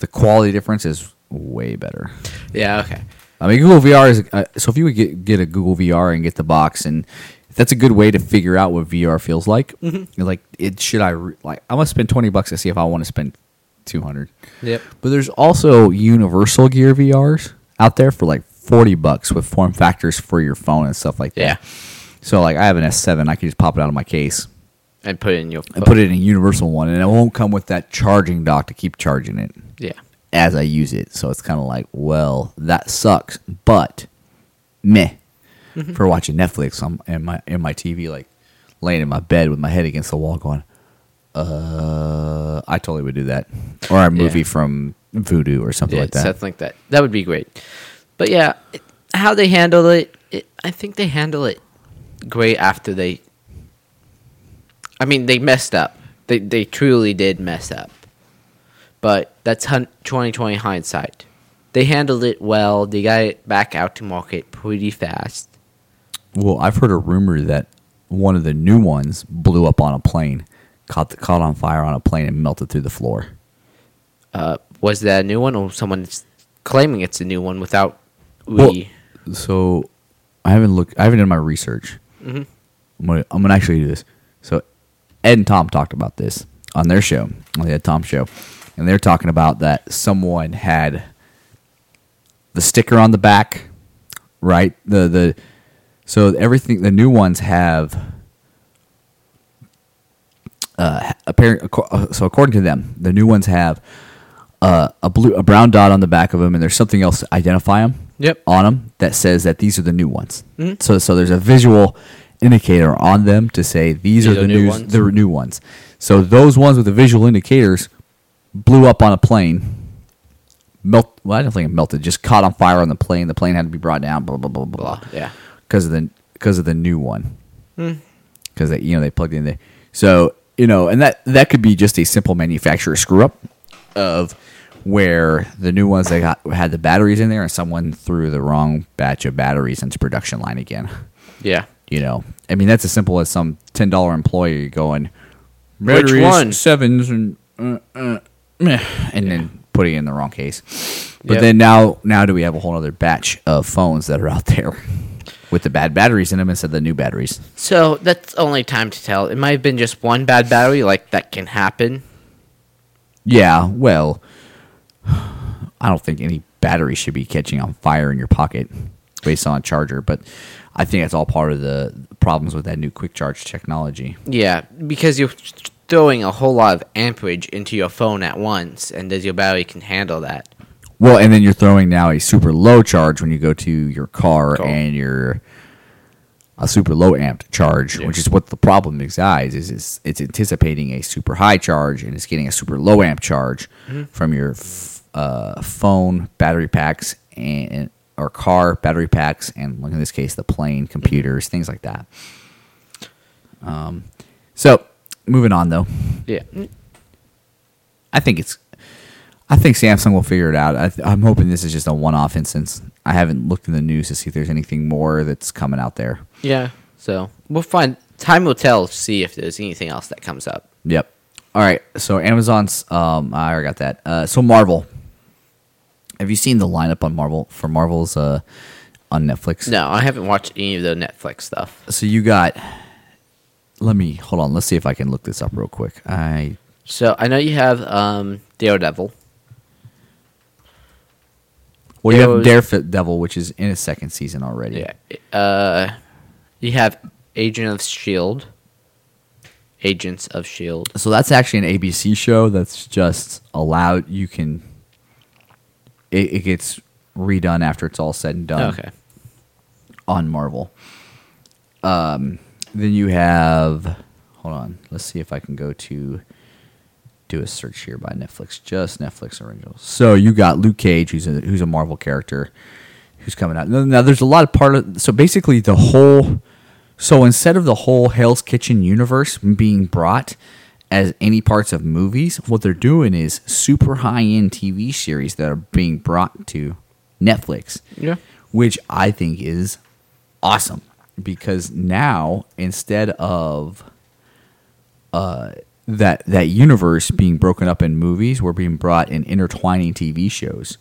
the quality difference is way better. yeah, okay. I mean, Google VR is uh, so if you would get get a Google VR and get the box, and that's a good way to figure out what VR feels like. You're Like, it should I re- like? I must spend twenty bucks to see if I want to spend two hundred. Yep. But there's also Universal Gear VRs out there for like forty bucks with form factors for your phone and stuff like that. Yeah. So like, I have an S7, I can just pop it out of my case And put it in your and put it in a Universal one, and it won't come with that charging dock to keep charging it Yeah. as I use it. So it's kind of like, well, that sucks, but meh for watching Netflix on in my in my TV, like laying in my bed with my head against the wall, going, uh, I totally would do that, or a movie Yeah. from Vudu or something yeah, like that. something like that. That would be great. But yeah, it, how they handle it, it, I think they handle it great after they. I mean, they messed up. They they truly did mess up. But that's 2020 hindsight. They handled it well. They got it back out to market pretty fast. Well, I've heard a rumor that one of the new ones blew up on a plane, caught caught on fire on a plane, and melted through the floor. Uh, was that a new one, or someone's claiming it's a new one without Well, so I haven't looked. I haven't done my research. Mhm. I'm gonna. I'm gonna actually do this. So Ed and Tom talked about this on their show, on the Ed Tom show, and they're talking about that someone had the sticker on the back, right? The the so everything the new ones have. Uh, apparent, so according to them, the new ones have uh, a blue, a brown dot on the back of them, and there's something else to identify them Yep. on them that says that these are the new ones. Mhm. So so there's a visual indicator on them to say these, are the new new the new ones. So those ones with the visual indicators blew up on a plane. Melt. Well, I don't think it melted. Just caught on fire on the plane. The plane had to be brought down. Blah blah blah blah. Blah. Yeah. Because of the because of the new one. Hmm. Because they you know they plugged in there. So you know, and that that could be just a simple manufacturer screw up of where the new ones they got had the batteries in there and someone threw the wrong batch of batteries into production line again. Yeah. You know, I mean that's as simple as some ten dollar employee going Which batteries, one?" sevens and uh, uh, meh," and then putting it in the wrong case. But Yep. then now, now do we have a whole other batch of phones that are out there with the bad batteries in them instead of the new batteries? So that's only time to tell. It might have been just one bad battery, like that can happen. Yeah, well, I don't think any battery should be catching on fire in your pocket based on a charger, but I think that's all part of the problems with that new quick charge technology. Yeah, because you're throwing a whole lot of amperage into your phone at once, and does your battery can handle that? Well, and then you're throwing now a super low charge when you go to your car Cool. and you're a super low amped charge, which is what the problem is, guys. Is is it's anticipating a super high charge and it's getting a super low amp charge from your f- uh, phone battery packs and or car battery packs and like in this case the plane computers things like that. Um, so moving on though. Yeah. I think it's. I think Samsung will figure it out. I th- I'm hoping this is just a one-off instance. I haven't looked in the news to see if there's anything more that's coming out there. Yeah. So we'll find. Time will tell see if there's anything else that comes up. Yep. All right. So Amazon's. Um, I already got that. Uh, so Marvel. Have you seen the lineup on Marvel for Marvel's uh, on Netflix? No, I haven't watched any of the Netflix stuff. So you got. Let me hold on. Let's see if I can look this up real quick. I So I know you have um, Daredevil. well, you have Daredevil, which is in its second season already. Yeah. Uh, you have Agent of Shield. Agents of Shield. So that's actually an ABC show that's just allowed. You can. It, it gets redone after it's all said and done Okay. on Marvel. Um, then you have. Hold on. Let's see if I can go to. Do a search here by Netflix. Just Netflix originals. So you got Luke Cage, who's a who's a Marvel character, who's coming out. Now, now there's a lot of part of. So basically, the whole. So instead of the whole Hell's Kitchen universe being brought as any parts of movies, what they're doing is super high end TV series that are being brought to Netflix. Yeah. Which I think is awesome because now instead of uh, that that universe being broken up in movies, we're being brought in intertwining TV shows.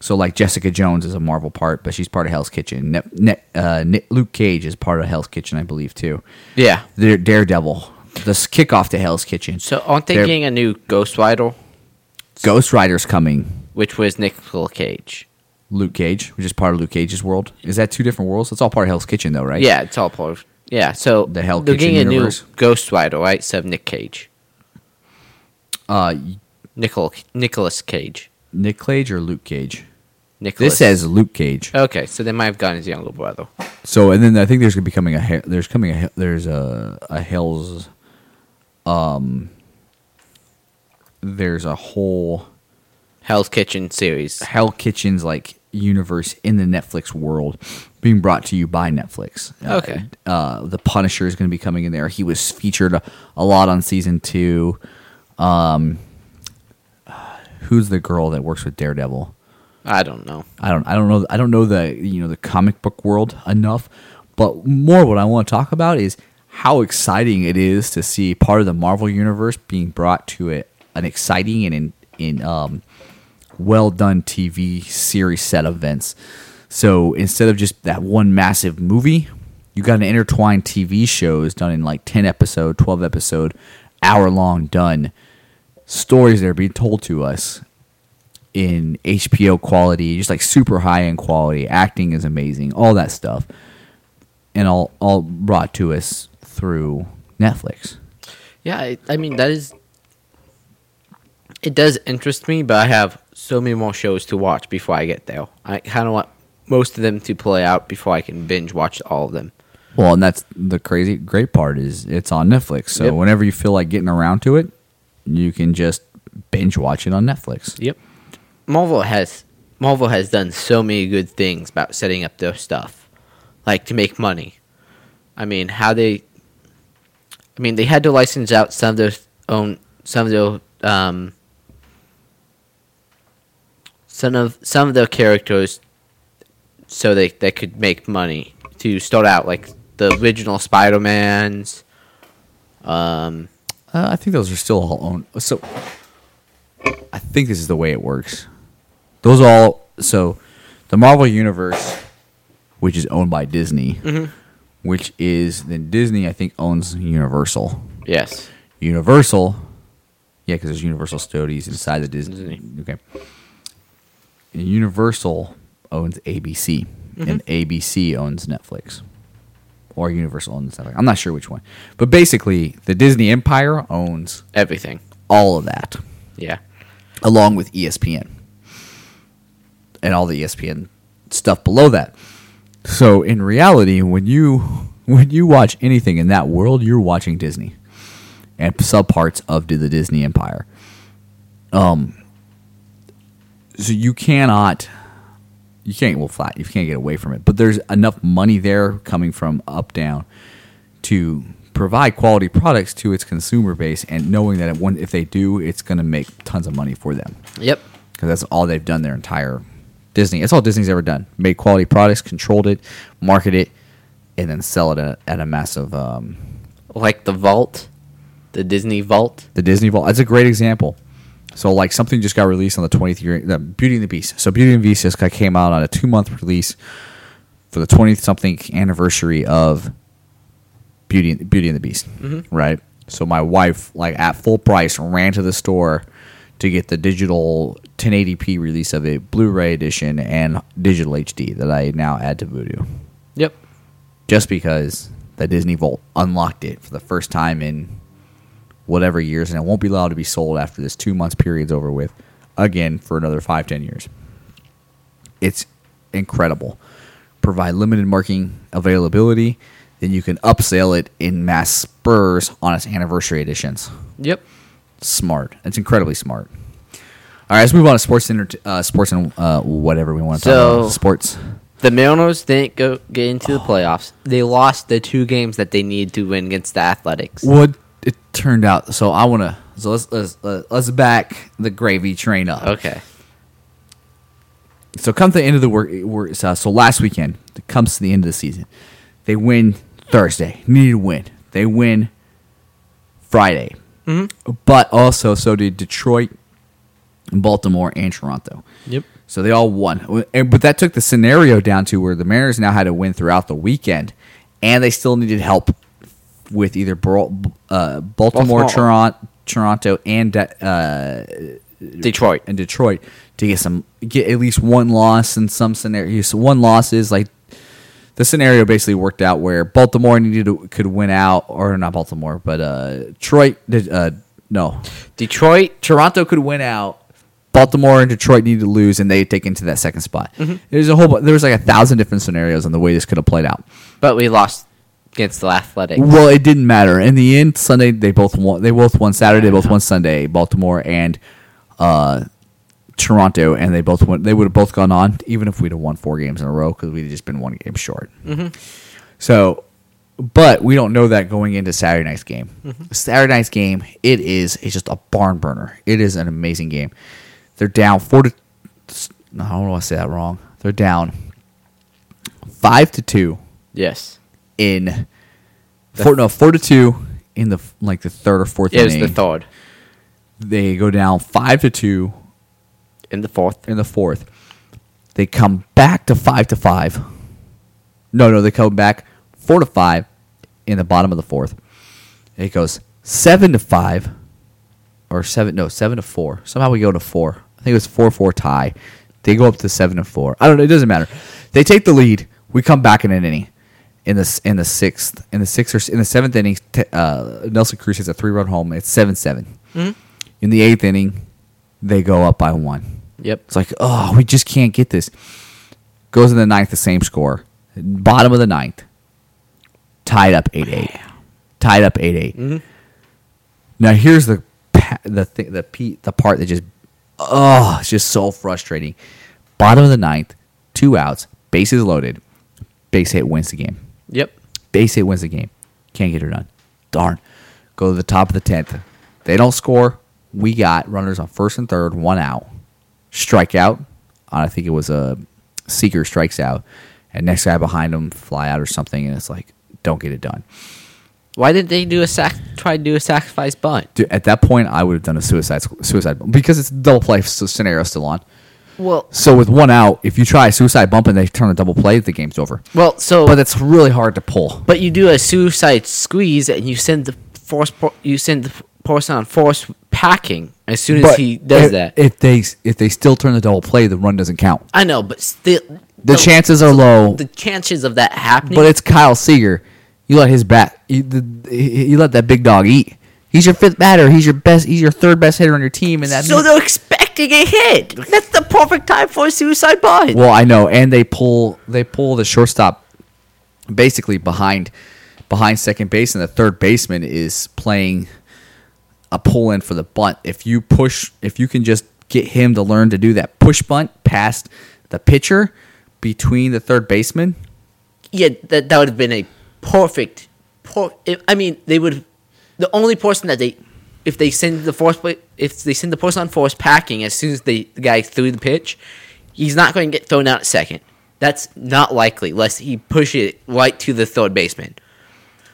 So like Jessica Jones is a Marvel part, but she's part of Hell's Kitchen. Ne- Ne- uh, Luke Cage is part of Hell's Kitchen, I believe too. Yeah. Dare- Daredevil, the kickoff to Hell's Kitchen. So aren't they They're- getting a new Ghost Rider, Ghost Rider's coming. which was Nicolas Cage? Luke Cage, which is part of Luke Cage's world. Is that two different worlds? It's all part of Hell's Kitchen, though, right? Yeah, it's all part of. Yeah, so The Hell they're Kitchen getting a new Ghost Rider, right? So Nick Cage, Uh, Nicol Nicholas Cage, Nick Cage or Luke Cage? Nicholas. This says Luke Cage. okay, so they might have gotten his younger brother. So, and then I think there's gonna be coming a he- there's coming a he- there's a a Hell's um there's a whole Hell's Kitchen series. Hell Kitchens like universe in the Netflix world being brought to you by Netflix. Uh, Okay. Uh, the Punisher is going to be coming in there. He was featured a, a lot on season two. Um, who's the girl that works with Daredevil? I don't know. I don't I don't know I don't know the you know the comic book world enough, but more what I want to talk about is how exciting it is to see part of the Marvel universe being brought to a, an exciting and in, in um, well done TV series set of events. So instead of just that one massive movie, you got an intertwined TV shows done in like ten episode, twelve episode, hour long done stories that are being told to us in HBO quality, just like super high end quality. Acting is amazing, all that stuff, and all all brought to us through Netflix. Yeah, I, I mean that is. It does interest me, but I have so many more shows to watch before I get there. I kind of want most of them to play out before I can binge watch all of them. Well, and that's the crazy great part is it's on Netflix. So Yep. whenever you feel like getting around to it, you can just binge watch it on Netflix. Yep. Marvel has Marvel has done so many good things about setting up their stuff, like to make money. I mean, how they. I mean, they had to license out some of their own, some of their, um, some of some of their characters, so they they could make money to start out like the original Spider Mans. Um, Uh, I think those are still all owned. So I think this is the way it works. Those all so the Marvel universe, which is owned by Disney, which is then Disney I think owns Universal. Yes. Universal, yeah, because there's Universal Studios inside the Disney. Okay. Universal owns ABC, and ABC owns Netflix, or Universal owns Netflix. I'm not sure which one, but basically, the Disney Empire owns Everything. all of that, Yeah. along with ESPN and all the ESPN stuff below that. So in reality, when you when you watch anything in that world, you're watching Disney and subparts of the Disney Empire. Um, so you cannot, you can't well flat, you can't get away from it. But there's enough money there coming from up down to provide quality products to its consumer base, and knowing that if they do, it's going to make tons of money for them Yep. because that's all they've done their entire Disney. That's all Disney's ever done: made quality products, controlled it, market it, and then sell it at, at a massive. Um, Like the vault, the Disney vault. the Disney Vault. That's a great example. So, like something just got released on the 20th year, the Beauty and the Beast. So, Beauty and the Beast just got, came out on a two month release for the 20th something anniversary of Beauty Beauty and the Beast, mm-hmm. right? So, my wife, like at full price, ran to the store to get the digital 1080p release of it, Blu-ray edition, and digital HD that I now add to Vudu, Yep. just because the Disney Vault unlocked it for the first time in whatever years, and it won't be allowed to be sold after this two months period's over with again for another five, ten years. It's incredible. Provide limited marking availability, then you can upsell it in mass spurs on its anniversary editions. Yep. Smart. It's incredibly smart. All right, let's move on to sports, inter- uh, sports and uh, whatever we want to So- talk about. Sports. The Mariners didn't go get into the playoffs. They lost the two games that they need to win against the Athletics. What it turned out. So I want to. So let's let's let's back the gravy train up. Okay. So come to the end of the work. work so, so last weekend it comes to the end of the season. They win Thursday. Needed to win. They win Friday. Mm-hmm. But also, so did Detroit, Baltimore, and Toronto. Yep. So they all won. But that took the scenario down to where the Mariners now had to win throughout the weekend, and they still needed help with either uh, Baltimore, Baltimore. Toronto, Toronto, and uh, Detroit. and Detroit to get some get at least one loss in some scenarios. So one loss is like the scenario basically worked out where Baltimore needed to, could win out, or not Baltimore, but uh, Detroit uh, no Detroit. Toronto could win out. Baltimore and Detroit needed to lose, and they take into that second spot. There's a whole. There was like a thousand different scenarios on the way this could have played out. But we lost against the Athletics. Well, it didn't matter. In the end, Sunday they both won. They both won Saturday. They both won Sunday. Baltimore and uh, Toronto, and they both went. They would have both gone on, even if we'd have won four games in a row, because we'd just been one game short. So, but we don't know that going into Saturday night's game. Saturday night's game, it is it's just a barn burner. It is an amazing game. They're down four to. I don't want to say that wrong. They're down five to two Yes. In four no four to two in the like the third or fourth It was the third. They go down five to two In the fourth. in the fourth. They come back to five to five. No, no, they come back four to five in the bottom of the fourth. It goes seven to five, or seven no seven to four. Somehow we go to four. I think it was four four tie. They go up to seven to four. I don't know. It doesn't matter. They take the lead. We come back in an inning. In the in the sixth, in the sixth or in the seventh inning, uh, Nelson Cruz hits a three run home. It's seven seven. In the eighth inning, they go up by one. Yep. It's like, oh, we just can't get this. Goes in the ninth, the same score. Bottom of the ninth, tied up eight eight. Tied up eight eight. Now here's the the thing, the pe- the part that just oh, it's just so frustrating. Bottom of the ninth, two outs, bases loaded, base hit wins the game. Yep. Base hit wins the game. Can't get her done. Darn. Go to the top of the tenth. They don't score. We got runners on first and third, one out. Strikeout. I think it was a Seager strikes out, and next guy behind him fly out or something, and it's like don't get it done. Why didn't they do a sac? Try to do a sacrifice bunt? Dude, at that point, I would have done a suicide suicide bump because it's double play scenario still on. Well, So with one out, if you try a suicide bunt and they turn a double play, the game's over. well, so But it's really hard to pull. But you do a suicide squeeze and you send the force po- you send the person on force packing as soon as But he does if, that. if they if they still turn the double play, the run doesn't count. I know, but still The chances are low, the chances of that happening but it's Kyle Seager. You let his bat. You, the, you let that big dog eat. He's your fifth batter. He's your best. He's your third best hitter on your team, and that. so they're expecting a hit. That's the perfect time for a suicide bunt. Well, I know, and they pull they pull the shortstop basically behind behind second base, and the third baseman is playing a pull in for the bunt. If you push, if you can just get him to learn to do that push bunt past the pitcher between the third baseman, Yeah, that that would have been a perfect. Per- I mean, they would. The only person that they, if they send the force, play- if they send the person on force packing as soon as they, the guy threw the pitch, he's not going to get thrown out at second. That's not likely unless he push it right to the third baseman,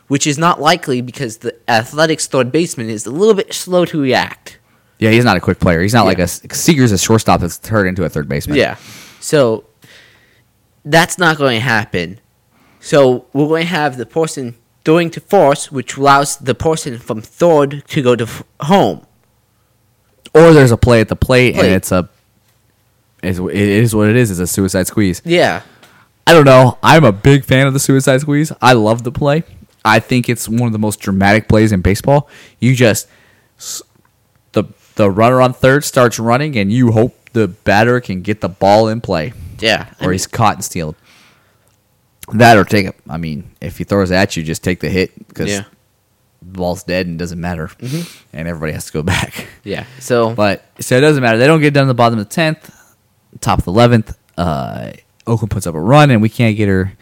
which is not likely because the Athletics third baseman is a little bit slow to react. yeah, he's not a quick player. He's not like a Seager's a shortstop that's turned into a third baseman. Yeah. So that's not going to happen. So we're going to have the person throwing to force, which allows the person from third to go to f- home. or there's a play at the plate, Plate. and it's a. It is what it is. It's a suicide squeeze. Yeah. I don't know. I'm a big fan of the suicide squeeze. I love the play. I think it's one of the most dramatic plays in baseball. You just the the runner on third starts running, and you hope the batter can get the ball in play, Yeah. I or mean, he's caught and stealed. That or take it. I mean, if he throws at you, just take the hit because yeah. the ball's dead and it doesn't matter, and everybody has to go back. Yeah. So But so it doesn't matter. They don't get done at the bottom of the tenth, top of the eleventh. Uh, Oakland puts up a run, and we can't get her.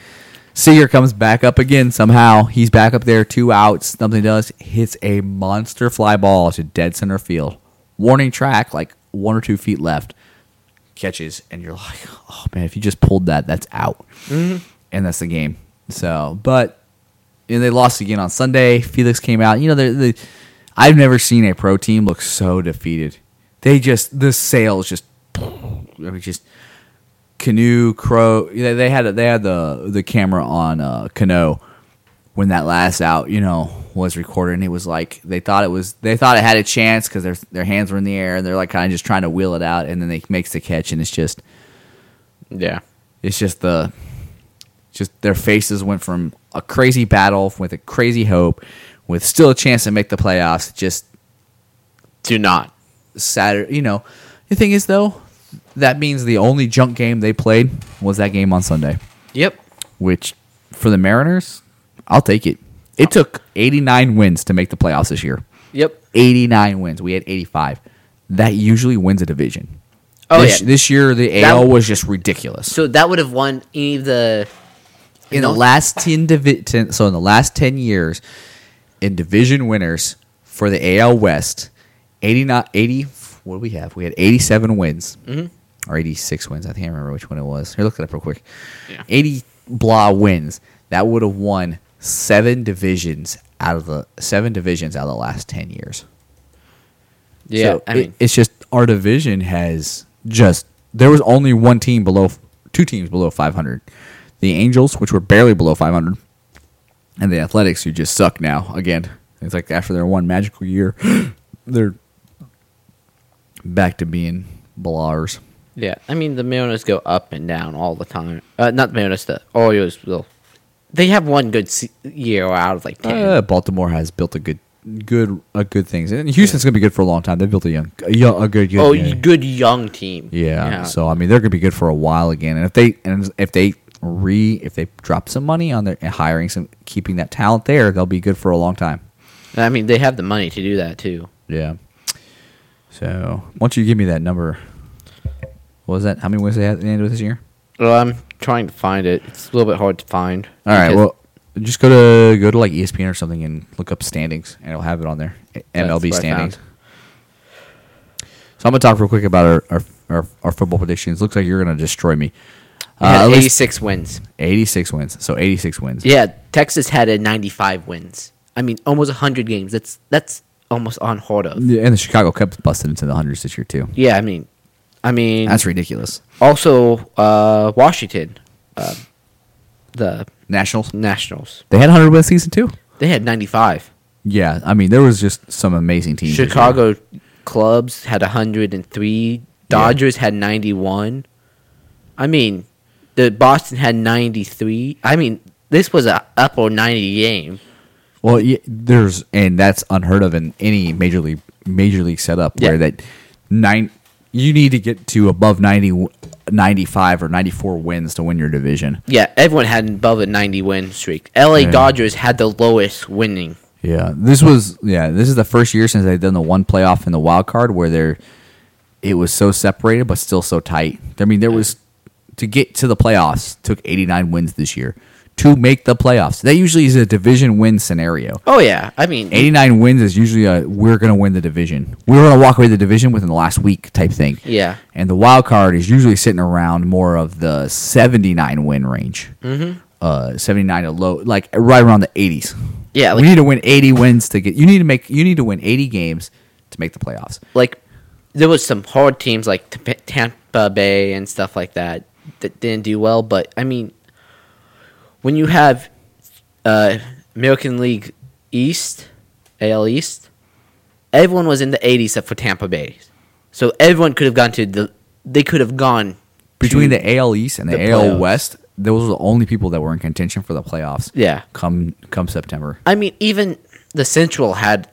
Seager comes back up again somehow. He's back up there, two outs. Something does hits a monster fly ball to dead center field. Warning track, like one or two feet left. Catches, and you're like, oh man, if you just pulled that, that's out, and that's the game. So, but and they lost again on Sunday. Felix came out. You know, they they I've never seen a pro team look so defeated. They just the sales just, I mean, just Cano crow. They, they had they had the the camera on uh, Cano when that last out, you know, was recorded, and it was like they thought it was they thought it had a chance because their their hands were in the air and they're like kind of just trying to wheel it out, and then they makes the catch, and it's just yeah. it's just the just their faces went from a crazy battle with a crazy hope with still a chance to make the playoffs just Do not. Saturday. You know, the thing is though, that means the only junk game they played was that game on Sunday, Yep. which for the Mariners, I'll take it. It took 89 wins to make the playoffs this year. Yep. 89 wins. We had 85. That usually wins a division. Oh this, yeah. This year the That- AL was just ridiculous. So that would have won any of the. In the last 10, divi- 10 so in the last 10 years in division winners for the AL West 89 80 what do we have we had 87 wins Mhm. or 86 wins I can't remember which one it was here look it up real quick Yeah. 80 blah wins that would have won seven divisions out of the seven divisions out of the last 10 years Yeah. so I it- mean, it's just our division has just there was only one team below two teams below 500. The Angels, which were barely below 500, and the Athletics, who just suck now again. It's like after their one magical year, they're back to being blars. yeah. I mean, the Mariners go up and down all the time. Uh, not the Mariners. The Orioles will. They have one good se- year out of like ten. Uh, Baltimore has built a good, good, a good things, and Houston's gonna be good for a long time. They built a young, a, young, a good, good oh, yeah. good young team. Yeah, So I mean, they're gonna be good for a while again. And if they and if they re if they drop some money on their hiring some keeping that talent there, they'll be good for a long time. I mean, they have the money to do that too. Yeah. So once you give me that number, what was that? How many wins they had at the end of this year? Well, I'm trying to find it. It's a little bit hard to find. All right. Well, just go to go to like ESPN or something and look up standings, and it'll have it on there. MLB standings. So I'm gonna talk real quick about our our, our, our football predictions. Looks like you're gonna destroy me. Uh, at least 86 wins. 86 wins. So 86 wins. Yeah, Texas had a 95 wins. I mean, almost hundred games. That's that's almost unheard of. Yeah, and the Chicago Cubs busted into the hundreds this year too. Yeah, I mean, I mean, That's ridiculous. also uh, Washington, uh, the Nationals. Nationals. They had a hundred win season too. They had ninety five. Yeah, I mean there was just some amazing teams. Chicago clubs had 103. Dodgers had 91. I mean, the Boston had 93. I mean, this was a upper 90 game. Well, yeah, there's and that's unheard of in any major league major league setup Yeah. where that nine you need to get to above 90, 95 or 94 wins to win your division. Yeah, everyone had above a 90 win streak. LA Yeah. Dodgers had the lowest winning. Yeah, this was yeah, this is the first year since they've done the one playoff in the wild card where they're it was so separated but still so tight. I mean, there was to get to the playoffs took 89 wins this year to make the playoffs. That usually is a division win scenario. Oh yeah, I mean, 89 wins is usually a we're going to win the division. We're going to walk away the division within the last week type thing. Yeah. And the wild card is usually sitting around more of the 79 win range. Mm-hmm. Uh, 79 to low, like right around the 80s. Yeah, we need to win 80 wins to get. You need to make. You need to win 80 games to make the playoffs. like there was some hard teams like Tampa Bay and stuff like that that didn't do well. But I mean, when you have uh, American League East, AL East, everyone was in the 80s except for Tampa Bay. So everyone could have gone to the. They could have gone Between the AL East and the, the AL playoffs. West, those were the only people that were in contention for the playoffs. Yeah. Come come September. I mean, even the Central had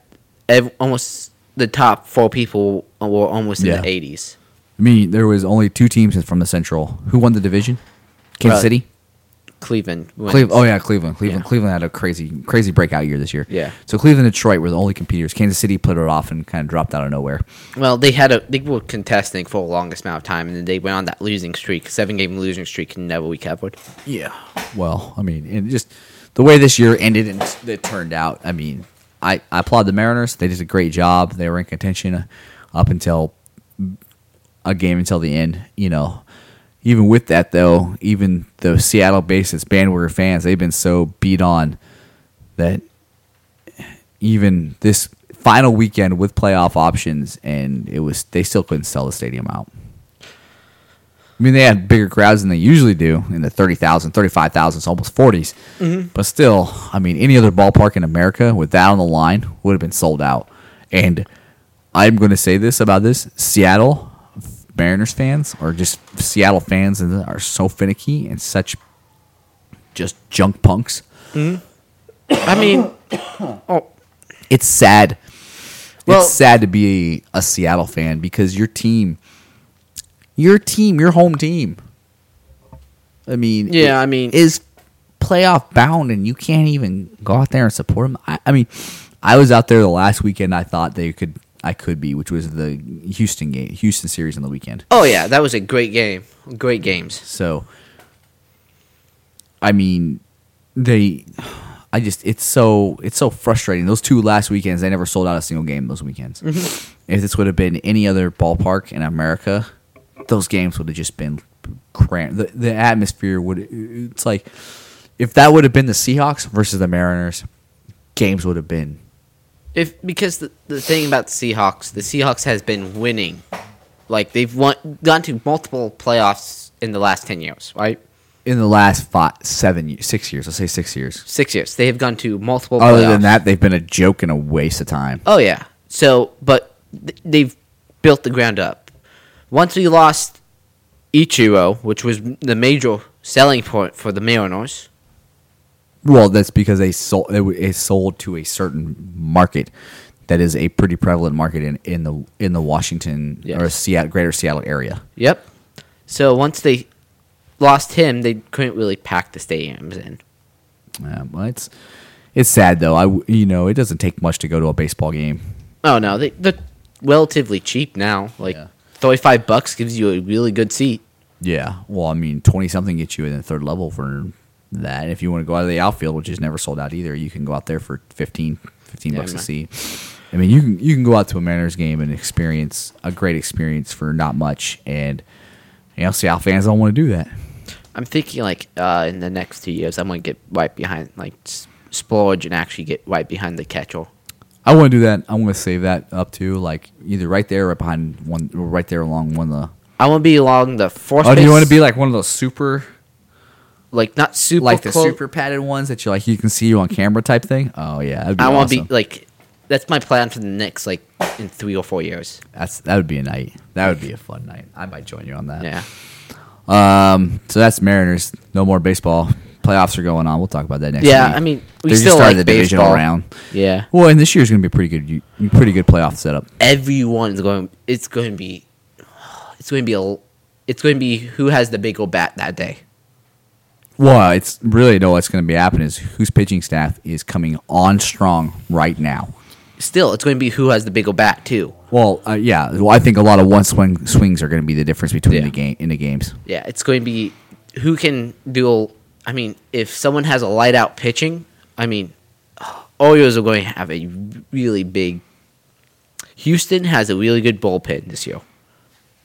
ev- almost the top four people were almost in Yeah. the 80s. I mean, there was only two teams from the Central. Who won the division? Kansas Uh, City. Cleveland. wins. Cleveland. Oh yeah, Cleveland. Cleveland. Yeah. Cleveland had a crazy, crazy breakout year this year. Yeah. So Cleveland and Detroit were the only competitors. Kansas City put it off and kind of dropped out of nowhere. Well, they had a they were contesting for the longest amount of time, and then they went on that losing streak, seven game losing streak, and never recovered. Yeah. Well, I mean, and just the way this year ended and it turned out. I mean, I, I applaud the Mariners. They did a great job. They were in contention up until a game until the end. You know, even with that though, even the Seattle-based Bandwagon fans, they've been so beat on that even this final weekend with playoff options, and it was they still couldn't sell the stadium out. I mean, they had bigger crowds than they usually do in the 30,000, 35,000, so almost 40s. Mm-hmm. But still, I mean, any other ballpark in America with that on the line would have been sold out. And I'm going to say this about this Seattle Mariners fans, or just Seattle fans, and are so finicky and such just junk punks. Mm-hmm. I mean, oh, It's sad. Well- it's sad to be a, a Seattle fan because your team, your team, your home team. I mean, Yeah, I mean- is playoff bound, and you can't even go out there and support them. I, I mean, I was out there the last weekend. I thought they could, I could be, which was the Houston game, Houston series on the weekend. oh yeah, that was a great game, great games. So, I mean, they, I just, it's so, it's so frustrating. Those two last weekends, they never sold out a single game those weekends. Mm-hmm. If this would have been any other ballpark in America, those games would have just been cramped. The, the atmosphere would, it's like, if that would have been the Seahawks versus the Mariners, games would have been, If because the the thing about the Seahawks, the Seahawks has been winning, like they've won, gone to multiple playoffs in the last ten years, right? in the last five, seven, years, six years, let's say six years. Six years. They have gone to multiple. Other playoffs. than that, they've been a joke and a waste of time. Oh yeah. So, but th- they've built the ground up. Once we lost Ichiro, which was the major selling point for the Mariners. Well, that's because they sold it it's sold to a certain market that is a pretty prevalent market in, in the in the Washington or Seattle, greater Seattle area. Yep. So once they lost him, they couldn't really pack the stadiums in. Yeah, well, it's it's sad though. I you know it doesn't take much to go to a baseball game. Oh no, they they're relatively cheap now. Like Yeah. thirty five bucks gives you a really good seat. Yeah, well, I mean, twenty something gets you in the third level for that. If you want to go out of the outfield, which is never sold out either, you can go out there for 15, 15 Yeah, bucks a seat. I mean, you can you can go out to a Mariners game and experience a great experience for not much, and you know, Seattle fans don't want to do that. I'm thinking like uh, in the next two years, I'm gonna get right behind like splurge and actually get right behind the catcher. I want to do that. I want to save that up to like either right there, or right behind one, or right there along one of the. I want to be along the fourth. Oh, do you want to be like one of those super, like not super like the close. super padded ones that you like you can see you on camera type thing? Oh yeah, I want to awesome. be like that's my plan for the next like in three or four years. That's that would be a night. That would be a fun night. I might join you on that. Yeah. Um. So that's Mariners. No more baseball. Playoffs are going on. We'll talk about that next. Yeah, week. I mean, we They just still like the divisional baseball. round. Yeah. Well, and this year's going to be a pretty good, pretty good playoff setup. Everyone's going. It's going to be. It's going to be a. It's going to be who has the big old bat that day. Well, it's really no. What's going to be happening is whose pitching staff is coming on strong right now. Still, it's going to be who has the big old bat too. Well, uh, yeah. Well, I think a lot of one swing swings are going to be the difference between Yeah. the game in the games. Yeah, it's going to be who can do. I mean, if someone has a light out pitching, I mean, Orioles are going to have a really big. Houston has a really good bullpen this year,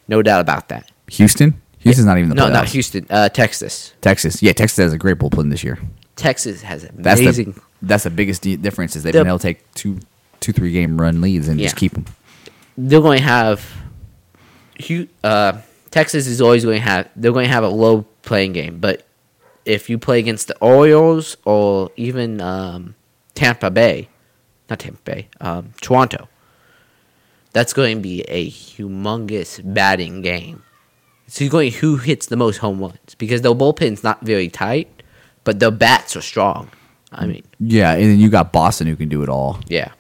no doubt about that. Houston, Houston's not even the no, playoffs. not Houston. Uh, Texas. Texas, yeah, Texas has a great bullpen this year. Texas has That's amazing. the that's the biggest di- difference is they've The- been able to take two two three game run leads and just keep them. they're going to have. Uh, Texas is always going to have. They're going to have a low playing game, but if you play against the Orioles or even um, Tampa Bay, not Tampa Bay, um, Toronto, that's going to be a humongous batting game. So you're going who hits the most home runs because their bullpen's not very tight, but their bats are strong. I mean, Yeah, and then you got Boston who can do it all. yeah,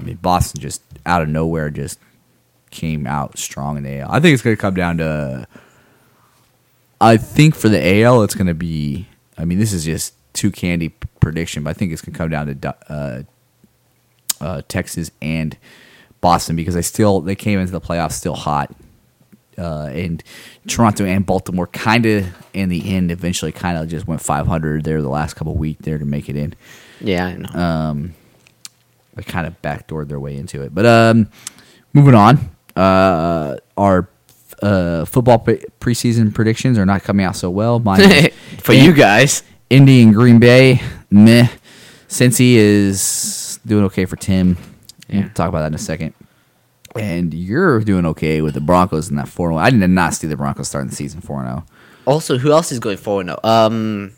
I mean, Boston just out of nowhere just came out strong in the AL. I think it's going to come down to. I think for the AL, it's going to be. I mean, this is just too candy prediction, but I think it's going to come down to uh, uh, Texas and Boston because they still they came into the playoffs still hot, uh, and Toronto and Baltimore kind of in the end eventually kind of just went 500 there the last couple weeks there to make it in yeah, I know. um, they kind of backdoored their way into it. But um, moving on, uh, our uh, football pre- preseason predictions are not coming out so well. Mine For you guys, Indy and Green Bay, meh. Cincy is doing okay for Tim. Yeah. We'll talk about that in a second. And you're doing okay with the Broncos in that 4 I did not see the Broncos starting the season 4 0. Also, who else is going forward now? Um,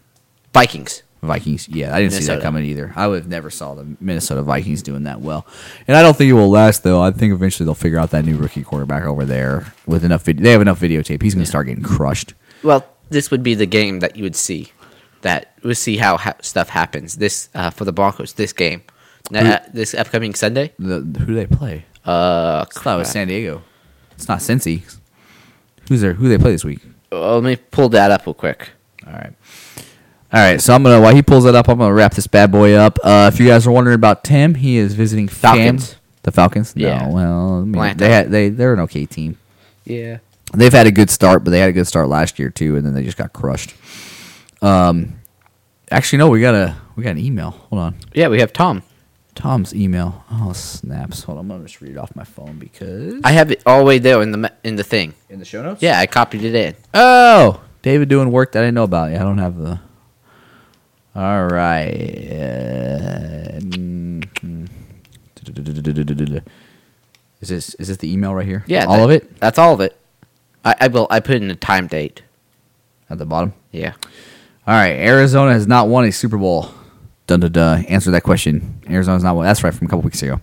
Vikings. Vikings. Yeah, I didn't see that coming either. I would have never saw the Minnesota Vikings doing that well, and I don't think it will last though. I think eventually they'll figure out that new rookie quarterback over there with enough. They have enough videotape. He's going to start getting crushed. Well, this would be the game that you would see. That we'll see how ha- stuff happens. This uh, for the Broncos. This game, uh, this upcoming Sunday. The, who do they play? Uh, thought was San Diego. It's not Cincy. Who's there? Who they play this week? well, let me pull that up real quick. All right. All right, so I'm gonna while he pulls that up, I'm gonna wrap this bad boy up. Uh, if you guys are wondering about Tim, he is visiting fam- Falcons. the Falcons. Yeah. No, well, I mean, they had, they they're an okay team. Yeah. They've had a good start, but they had a good start last year too, and then they just got crushed. Um, actually, no, we got a we got an email. Hold on, Yeah, we have Tom. Tom's email. Oh snaps! Hold on, I'm gonna just read it off my phone because I have it all the way there in the in the thing. in the show notes. Yeah, I copied it in. Oh, David doing work that I didn't know about. Yeah, I don't have the. All right. Uh, mm, mm. Is this is this the email right here? Yeah, all that- of it That's all of it. I, I will. I put in a time date. at the bottom. Yeah. All right, Arizona has not won a Super Bowl. Dun dun dun. Answer that question. Arizona's not won. That's right from a couple weeks ago.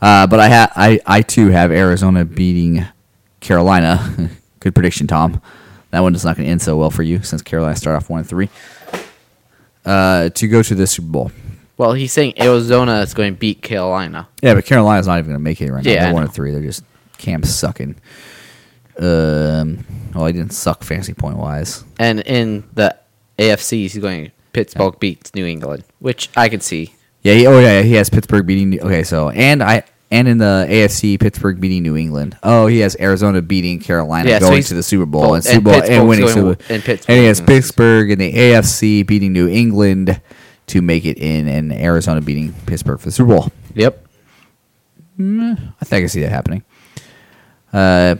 Uh, but I ha- I I too have Arizona beating Carolina. Good prediction, Tom. That one is not going to end so well for you since Carolina started off one and three. Uh, to go to the Super Bowl. Well, he's saying Arizona is going to beat Carolina. Yeah, but Carolina's not even going to make it right now. Yeah, They're one and three. They're just camp sucking. Um, well, he didn't suck fantasy point wise. And in the AFC, he's going Pittsburgh beats New England, which I can see. Yeah, he, oh yeah, he has Pittsburgh beating. Okay, so and I and in the AFC, Pittsburgh beating New England. Oh, he has Arizona beating Carolina, Yeah, going he's- to the Super Bowl well, and and Super Bowl and Pittsburgh's winning Super. and Pittsburgh's and he has going to the Pittsburgh in the AFC beating New England to make it in, and Arizona beating Pittsburgh for the Super Bowl. Yep. I think I see that happening. Uh,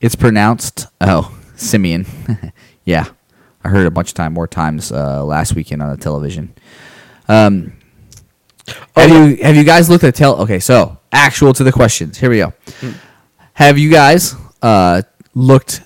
it's pronounced. Oh, Simeon. yeah. I heard a bunch of time more times uh, last weekend on the television. Um, have you have you guys looked at tel? Okay, so actual to the questions. Here we go. Have you guys uh, looked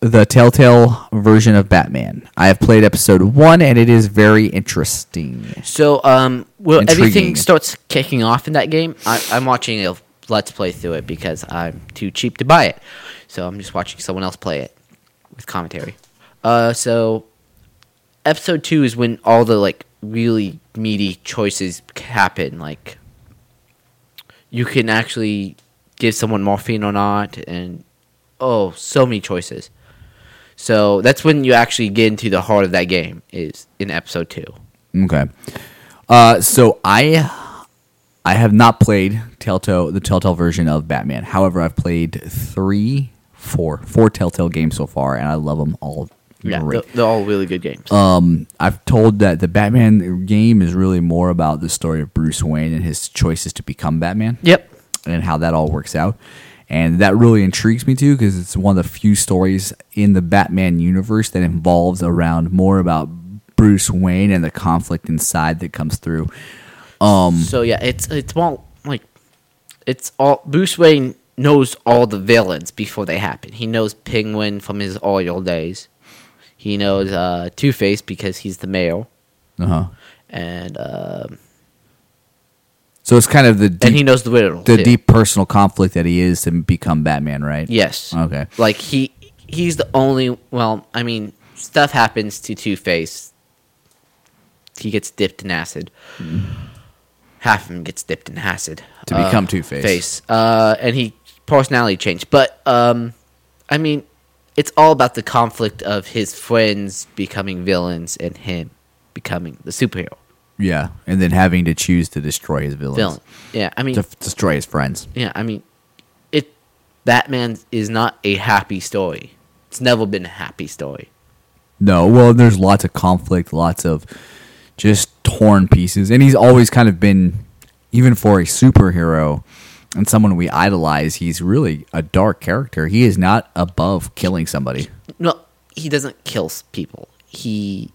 the Telltale version of Batman? I have played episode one, and it is very interesting. So, um, well, Intriguing. everything starts kicking off in that game. I, I'm watching a let's play through it because I'm too cheap to buy it. So I'm just watching someone else play it with commentary. Uh, so episode two is when all the like really meaty choices happen. Like you can actually give someone morphine or not, and oh, so many choices. So that's when you actually get into the heart of that game. Is in episode two. Okay. Uh, so I I have not played Telltale the Telltale version of Batman. However, I've played three, four, four Telltale games so far, and I love them all. Yeah, great. they're, they're all really good games. Um, I've told that the Batman game is really more about the story of Bruce Wayne and his choices to become Batman yep. and how that all works out. And that really intrigues me too because it's one of the few stories in the Batman universe that involves around more about Bruce Wayne and the conflict inside that comes through. Um, So yeah, it's it's all like it's all Bruce Wayne knows all the villains before they happen. He knows Penguin from his Oriole days. He knows uh, Two Face because he's the male. uh-huh. and um So it's kind of the deep, and he knows the Riddle. the too. deep personal conflict that he is to become Batman, right? Yes. Okay. Like he he's the only. Well, I mean, stuff happens to Two Face. He gets dipped in acid. Half of him gets dipped in acid To become Two-Face. Face, uh, and he personality changed. But um, I mean, it's all about the conflict of his friends becoming villains and him becoming the superhero Yeah, and then having to choose to destroy his villains, villain. Yeah, I mean, to f- destroy his friends. yeah, I mean, it. Batman is not a happy story. It's never been a happy story. No, well, there's lots of conflict, lots of just torn pieces, and he's always kind of been, even for a superhero and someone we idolize, he's really a dark character. He is not above killing somebody. No, he doesn't kill people. He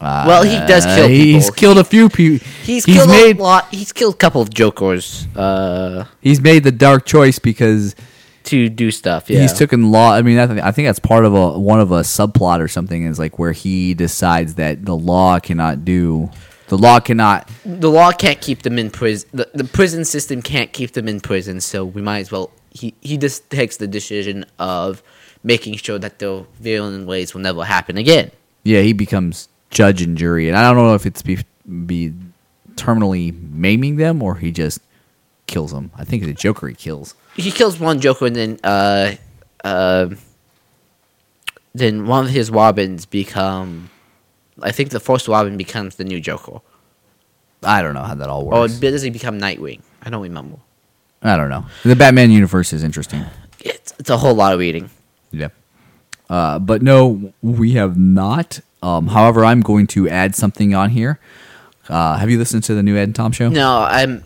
well, he does Uh, kill people. He's killed a few people. He's, he's killed made a lot. He's killed a couple of Jokers uh, he's made the dark choice because to do stuff. Yeah, he's taken law. I mean, I, th- I think that's part of a one of a subplot or something. Is like where he decides that the law cannot do. The law cannot. the law can't keep them in prison. The, the prison system can't keep them in prison. So we might as well. He he just takes the decision of making sure that the villain ways will never happen again. Yeah, he becomes judge and jury, and I don't know if it's be be terminally maiming them or he just kills them. I think the Joker he kills. He kills one Joker and then uh uh then one of his Robins become. I think the first Robin becomes the new Joker. I don't know how that all works. Or does he become Nightwing? I don't remember. I don't know. The Batman universe is interesting. It's, it's a whole lot of reading. Yeah. Uh, but no, we have not. Um, however, I'm going to add something on here. Uh, have you listened to the new Ed and Tom show? No, I'm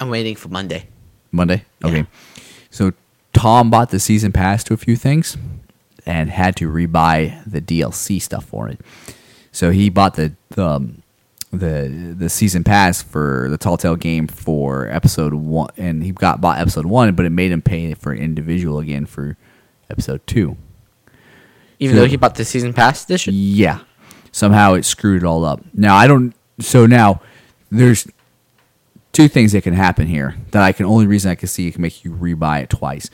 I'm waiting for Monday. Monday. Yeah. Okay. So Tom bought the season pass to a few things and had to rebuy the DLC stuff for it. So he bought the um, the the season pass for the Telltale game for episode one, and he got bought episode one, but it made him pay for an individual again for episode two. Even So- though he bought the season pass edition. Yeah. Somehow it screwed it all up. Now I don't so now there's two things that can happen here that I can only reason I can see it can make you rebuy it twice.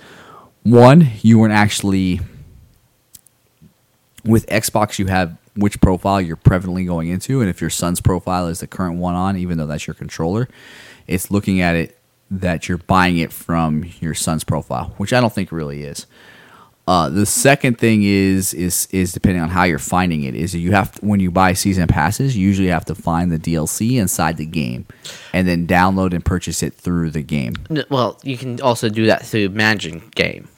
One, you weren't actually with Xbox you have which profile you're prevalently going into, and if your son's profile is the current one on, even though that's your controller, it's looking at it that you're buying it from your son's profile, which I don't think really is. Uh, the second thing is is is depending on how you're finding it is you have to, when you buy season passes you usually have to find the DLC inside the game and then download and purchase it through the game Well, you can also do that through Manage game.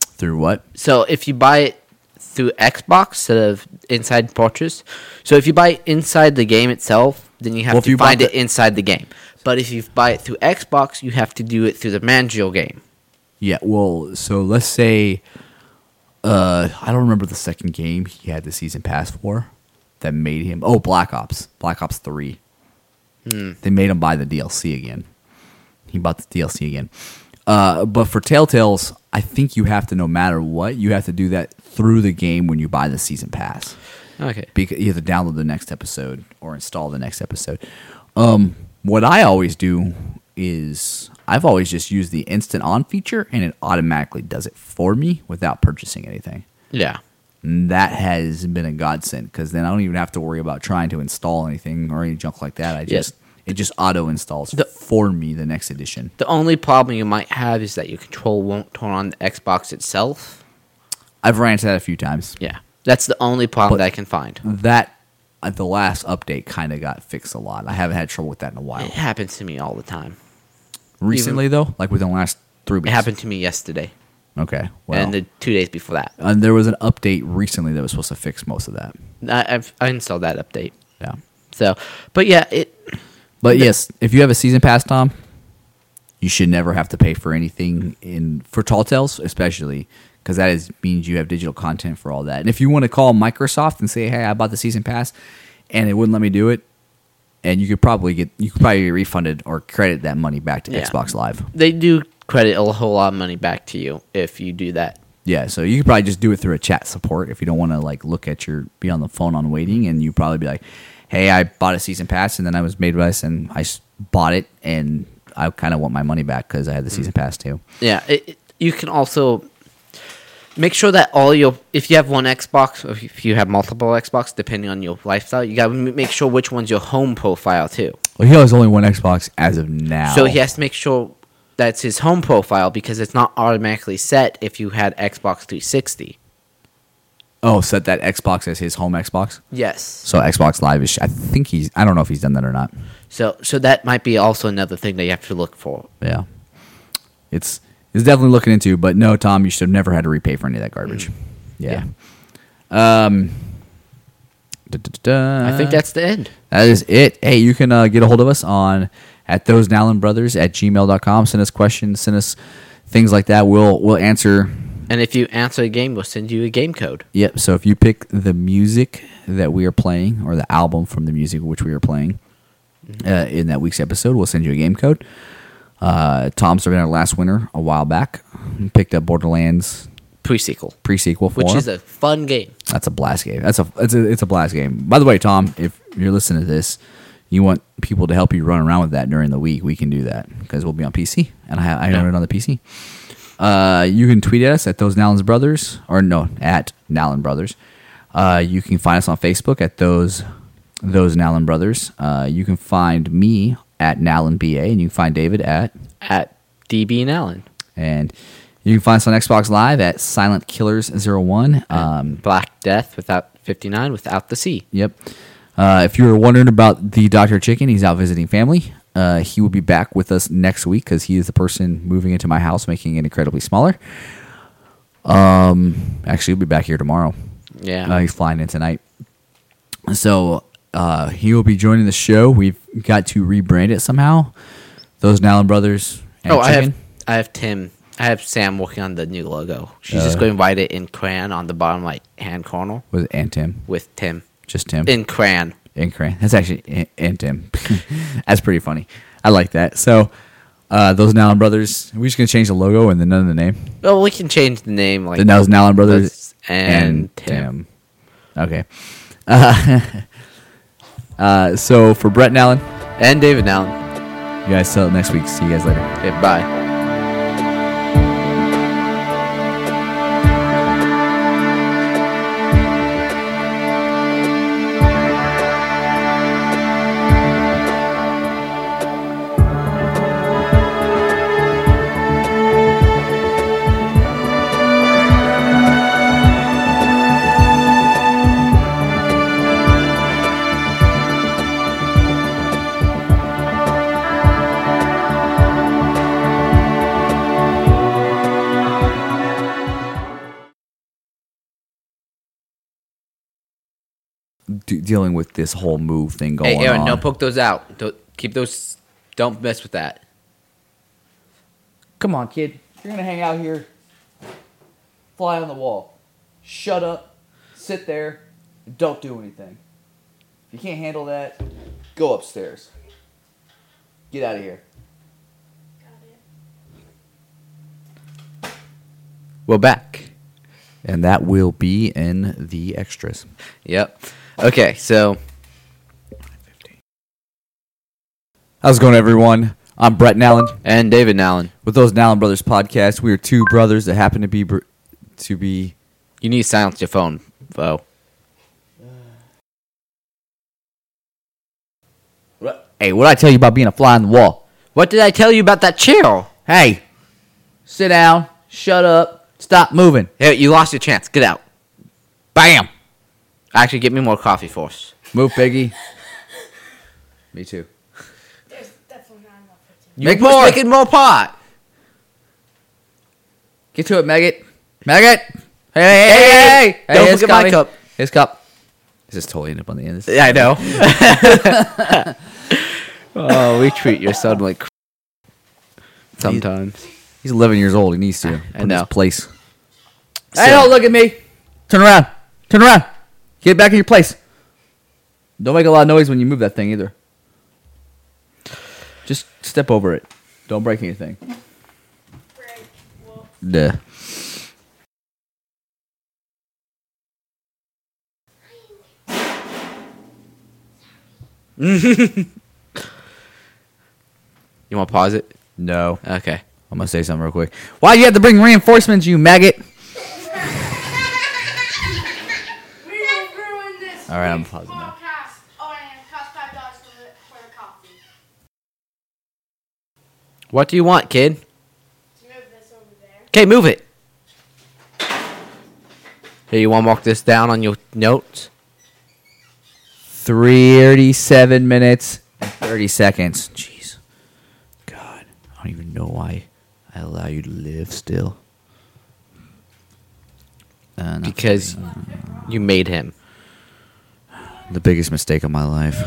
through what So if you buy it through Xbox instead of inside purchase, so if you buy inside the game itself, then you have Well, to you find it the- inside the game. But if you buy it through Xbox, you have to do it through the Manage game. yeah well so let's say Uh, I don't remember the second game he had the season pass for that made him. Oh, Black Ops, Black Ops Three. They made him buy the DLC again. He bought the DLC again. Uh, but for Telltale's, I think you have to, no matter what, you have to do that through the game when you buy the season pass Okay. because you have to download the next episode or install the next episode. Um, what I always do is I've always just used the instant on feature and it automatically does it for me without purchasing anything. Yeah. And that has been a godsend because then I don't even have to worry about trying to install anything or any junk like that. I just it just auto installs The- for me the next edition. The only problem you might have is that your control won't turn on the Xbox itself. I've ran into that a few times. Yeah. That's the only problem But- that I can find. That uh, the last update kind of got fixed a lot. I haven't had trouble with that in a while. It happens to me all the time. Recently though, like within the last three weeks. It happened to me yesterday Okay. Well, and the two days before that. and there was an update recently that was supposed to fix most of that. I, I've I installed that update. Yeah. So, but yeah, it. But yes, if you have a season pass, Tom, you should never have to pay for anything in for Telltales, especially because that is means you have digital content for all that. And if you want to call Microsoft and say, "Hey, I bought the season pass," and it wouldn't let me do it, and you could probably get you could probably get refunded or credit that money back to Yeah. Xbox Live. They do credit a whole lot of money back to you if you do that. Yeah, so you could probably just do it through a chat support if you don't want to like look at your be on the phone on waiting, and you probably be like, "Hey, I bought a season pass, and then I was made by this, and I bought it, and I kind of want my money back because I had the season mm. pass too." Yeah, it, it- you can also make sure that all your if you have one Xbox or if you have multiple Xbox, depending on your lifestyle, you gotta make sure which one's your home profile too. Well, he has only one Xbox as of now. So he has to make sure that's his home profile because it's not automatically set if you had Xbox 360. Oh set that Xbox as his home Xbox. Yes. So Xbox Live is. I think he's. I don't know if he's done that or not. So so that might be also another thing that you have to look for. Yeah, it's it's definitely looking into. But no, Tom, you should have never had to repay for any of that garbage. Yeah. Um. da-da-da-da. I think that's the end. That is it. Hey, you can uh, get a hold of us on at those Nowlin Brothers at gmail.com. Send us questions, send us things like that. We'll we'll answer. And if you answer a game, we'll send you a game code. Yep. So if you pick the music that we are playing or the album from the music which we are playing uh, in that week's episode, we'll send you a game code. Uh, Tom served our last winner a while back. Picked up Borderlands Pre-sequel, pre-sequel for which him. is a fun game. That's a blast game. That's a it's a it's a blast game. By the way, Tom, if you're listening to this, you want people to help you run around with that during the week, we can do that because we'll be on PC and I I own it on the PC. Uh, you can tweet at us at those Nallins Brothers or no at Nallin Brothers. Uh, you can find us on Facebook at those those Nallin Brothers. Uh, you can find me at Nallin BA and you can find David at At DB and Allen, and you can find us on Xbox Live at Silent Killers 01. Um, Black Death without 59 without the C. Yep. Uh, if you were wondering about the Dr. Chicken, he's out visiting family. Uh, he will be back with us next week because he is the person moving into my house, making it incredibly smaller. Um, actually, he'll be back here tomorrow. Yeah. Uh, he's flying in tonight. So uh, he will be joining the show. We've got to rebrand it somehow. Those Nallin Brothers. And oh, I Chicken. have I have Tim. I have Sam working on the new logo. She's Uh. just going to write it in crayon on the bottom right hand corner with and Tim, with Tim just Tim. in crayon. And Cran. That's actually and, and Tim. That's pretty funny. I like that. So uh, those Nallin brothers. We're just gonna change the logo and then none of the name. Well, we can change the name like The those Nallin brothers Those- and Tim. Okay. Uh, uh, so for Brett Nallin, and David Allen. you guys till next week. See you guys later. Okay, bye. De- dealing with this whole move thing going on. Hey, Aaron, on. no poke those out. Don't, keep those. Don't mess with that. Come on, kid. You're gonna hang out here. Fly on the wall. shut up, sit there, and don't do anything. If you can't handle that, go upstairs. Get out of here. We're back. And that will be in the extras. Yep. Okay, so How's it going, everyone? I'm Brett Nallen. and David Allen, With those Nallen Brothers podcast, we are two brothers that happen to be br- to be. you need to silence your phone, Bo. Hey, what did I tell you about being a fly on the wall? What did I tell you about that chair? Hey, sit down, shut up, stop moving. Hey, you lost your chance. Get out. Bam! Actually, get me more coffee for us. Move, Piggy. Me too. There's definitely not enough for two. You Make more. Make it more pot. Get to it, Maggot. Maggot! Hey, hey, hey, hey! hey. Don't here's forget my cup. His cup. This is totally end up on the end. This is- Yeah, I know. oh, we treat your son like cr- sometimes. He's 11 years old. He needs to. Put in know. his place. So- Hey, don't look at me. Turn around. Turn around. Get back in your place. Don't make a lot of noise when you move that thing either. Just step over it. Don't break anything. Duh. You want to pause it? No. Okay. I'm gonna say something real quick. Why do you have to bring reinforcements, you maggot? All right, I'm pausing now. podcast. And it costs five dollars for the for the coffee. What do you want, kid? To move this over there. Okay, move it. Here, you want to mark this down on your notes? 37 minutes and 30 seconds. Jeez. God. I don't even know why I allow you to live still. Uh, Because you made him the biggest mistake of my life.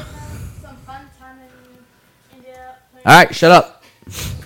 All right, shut up.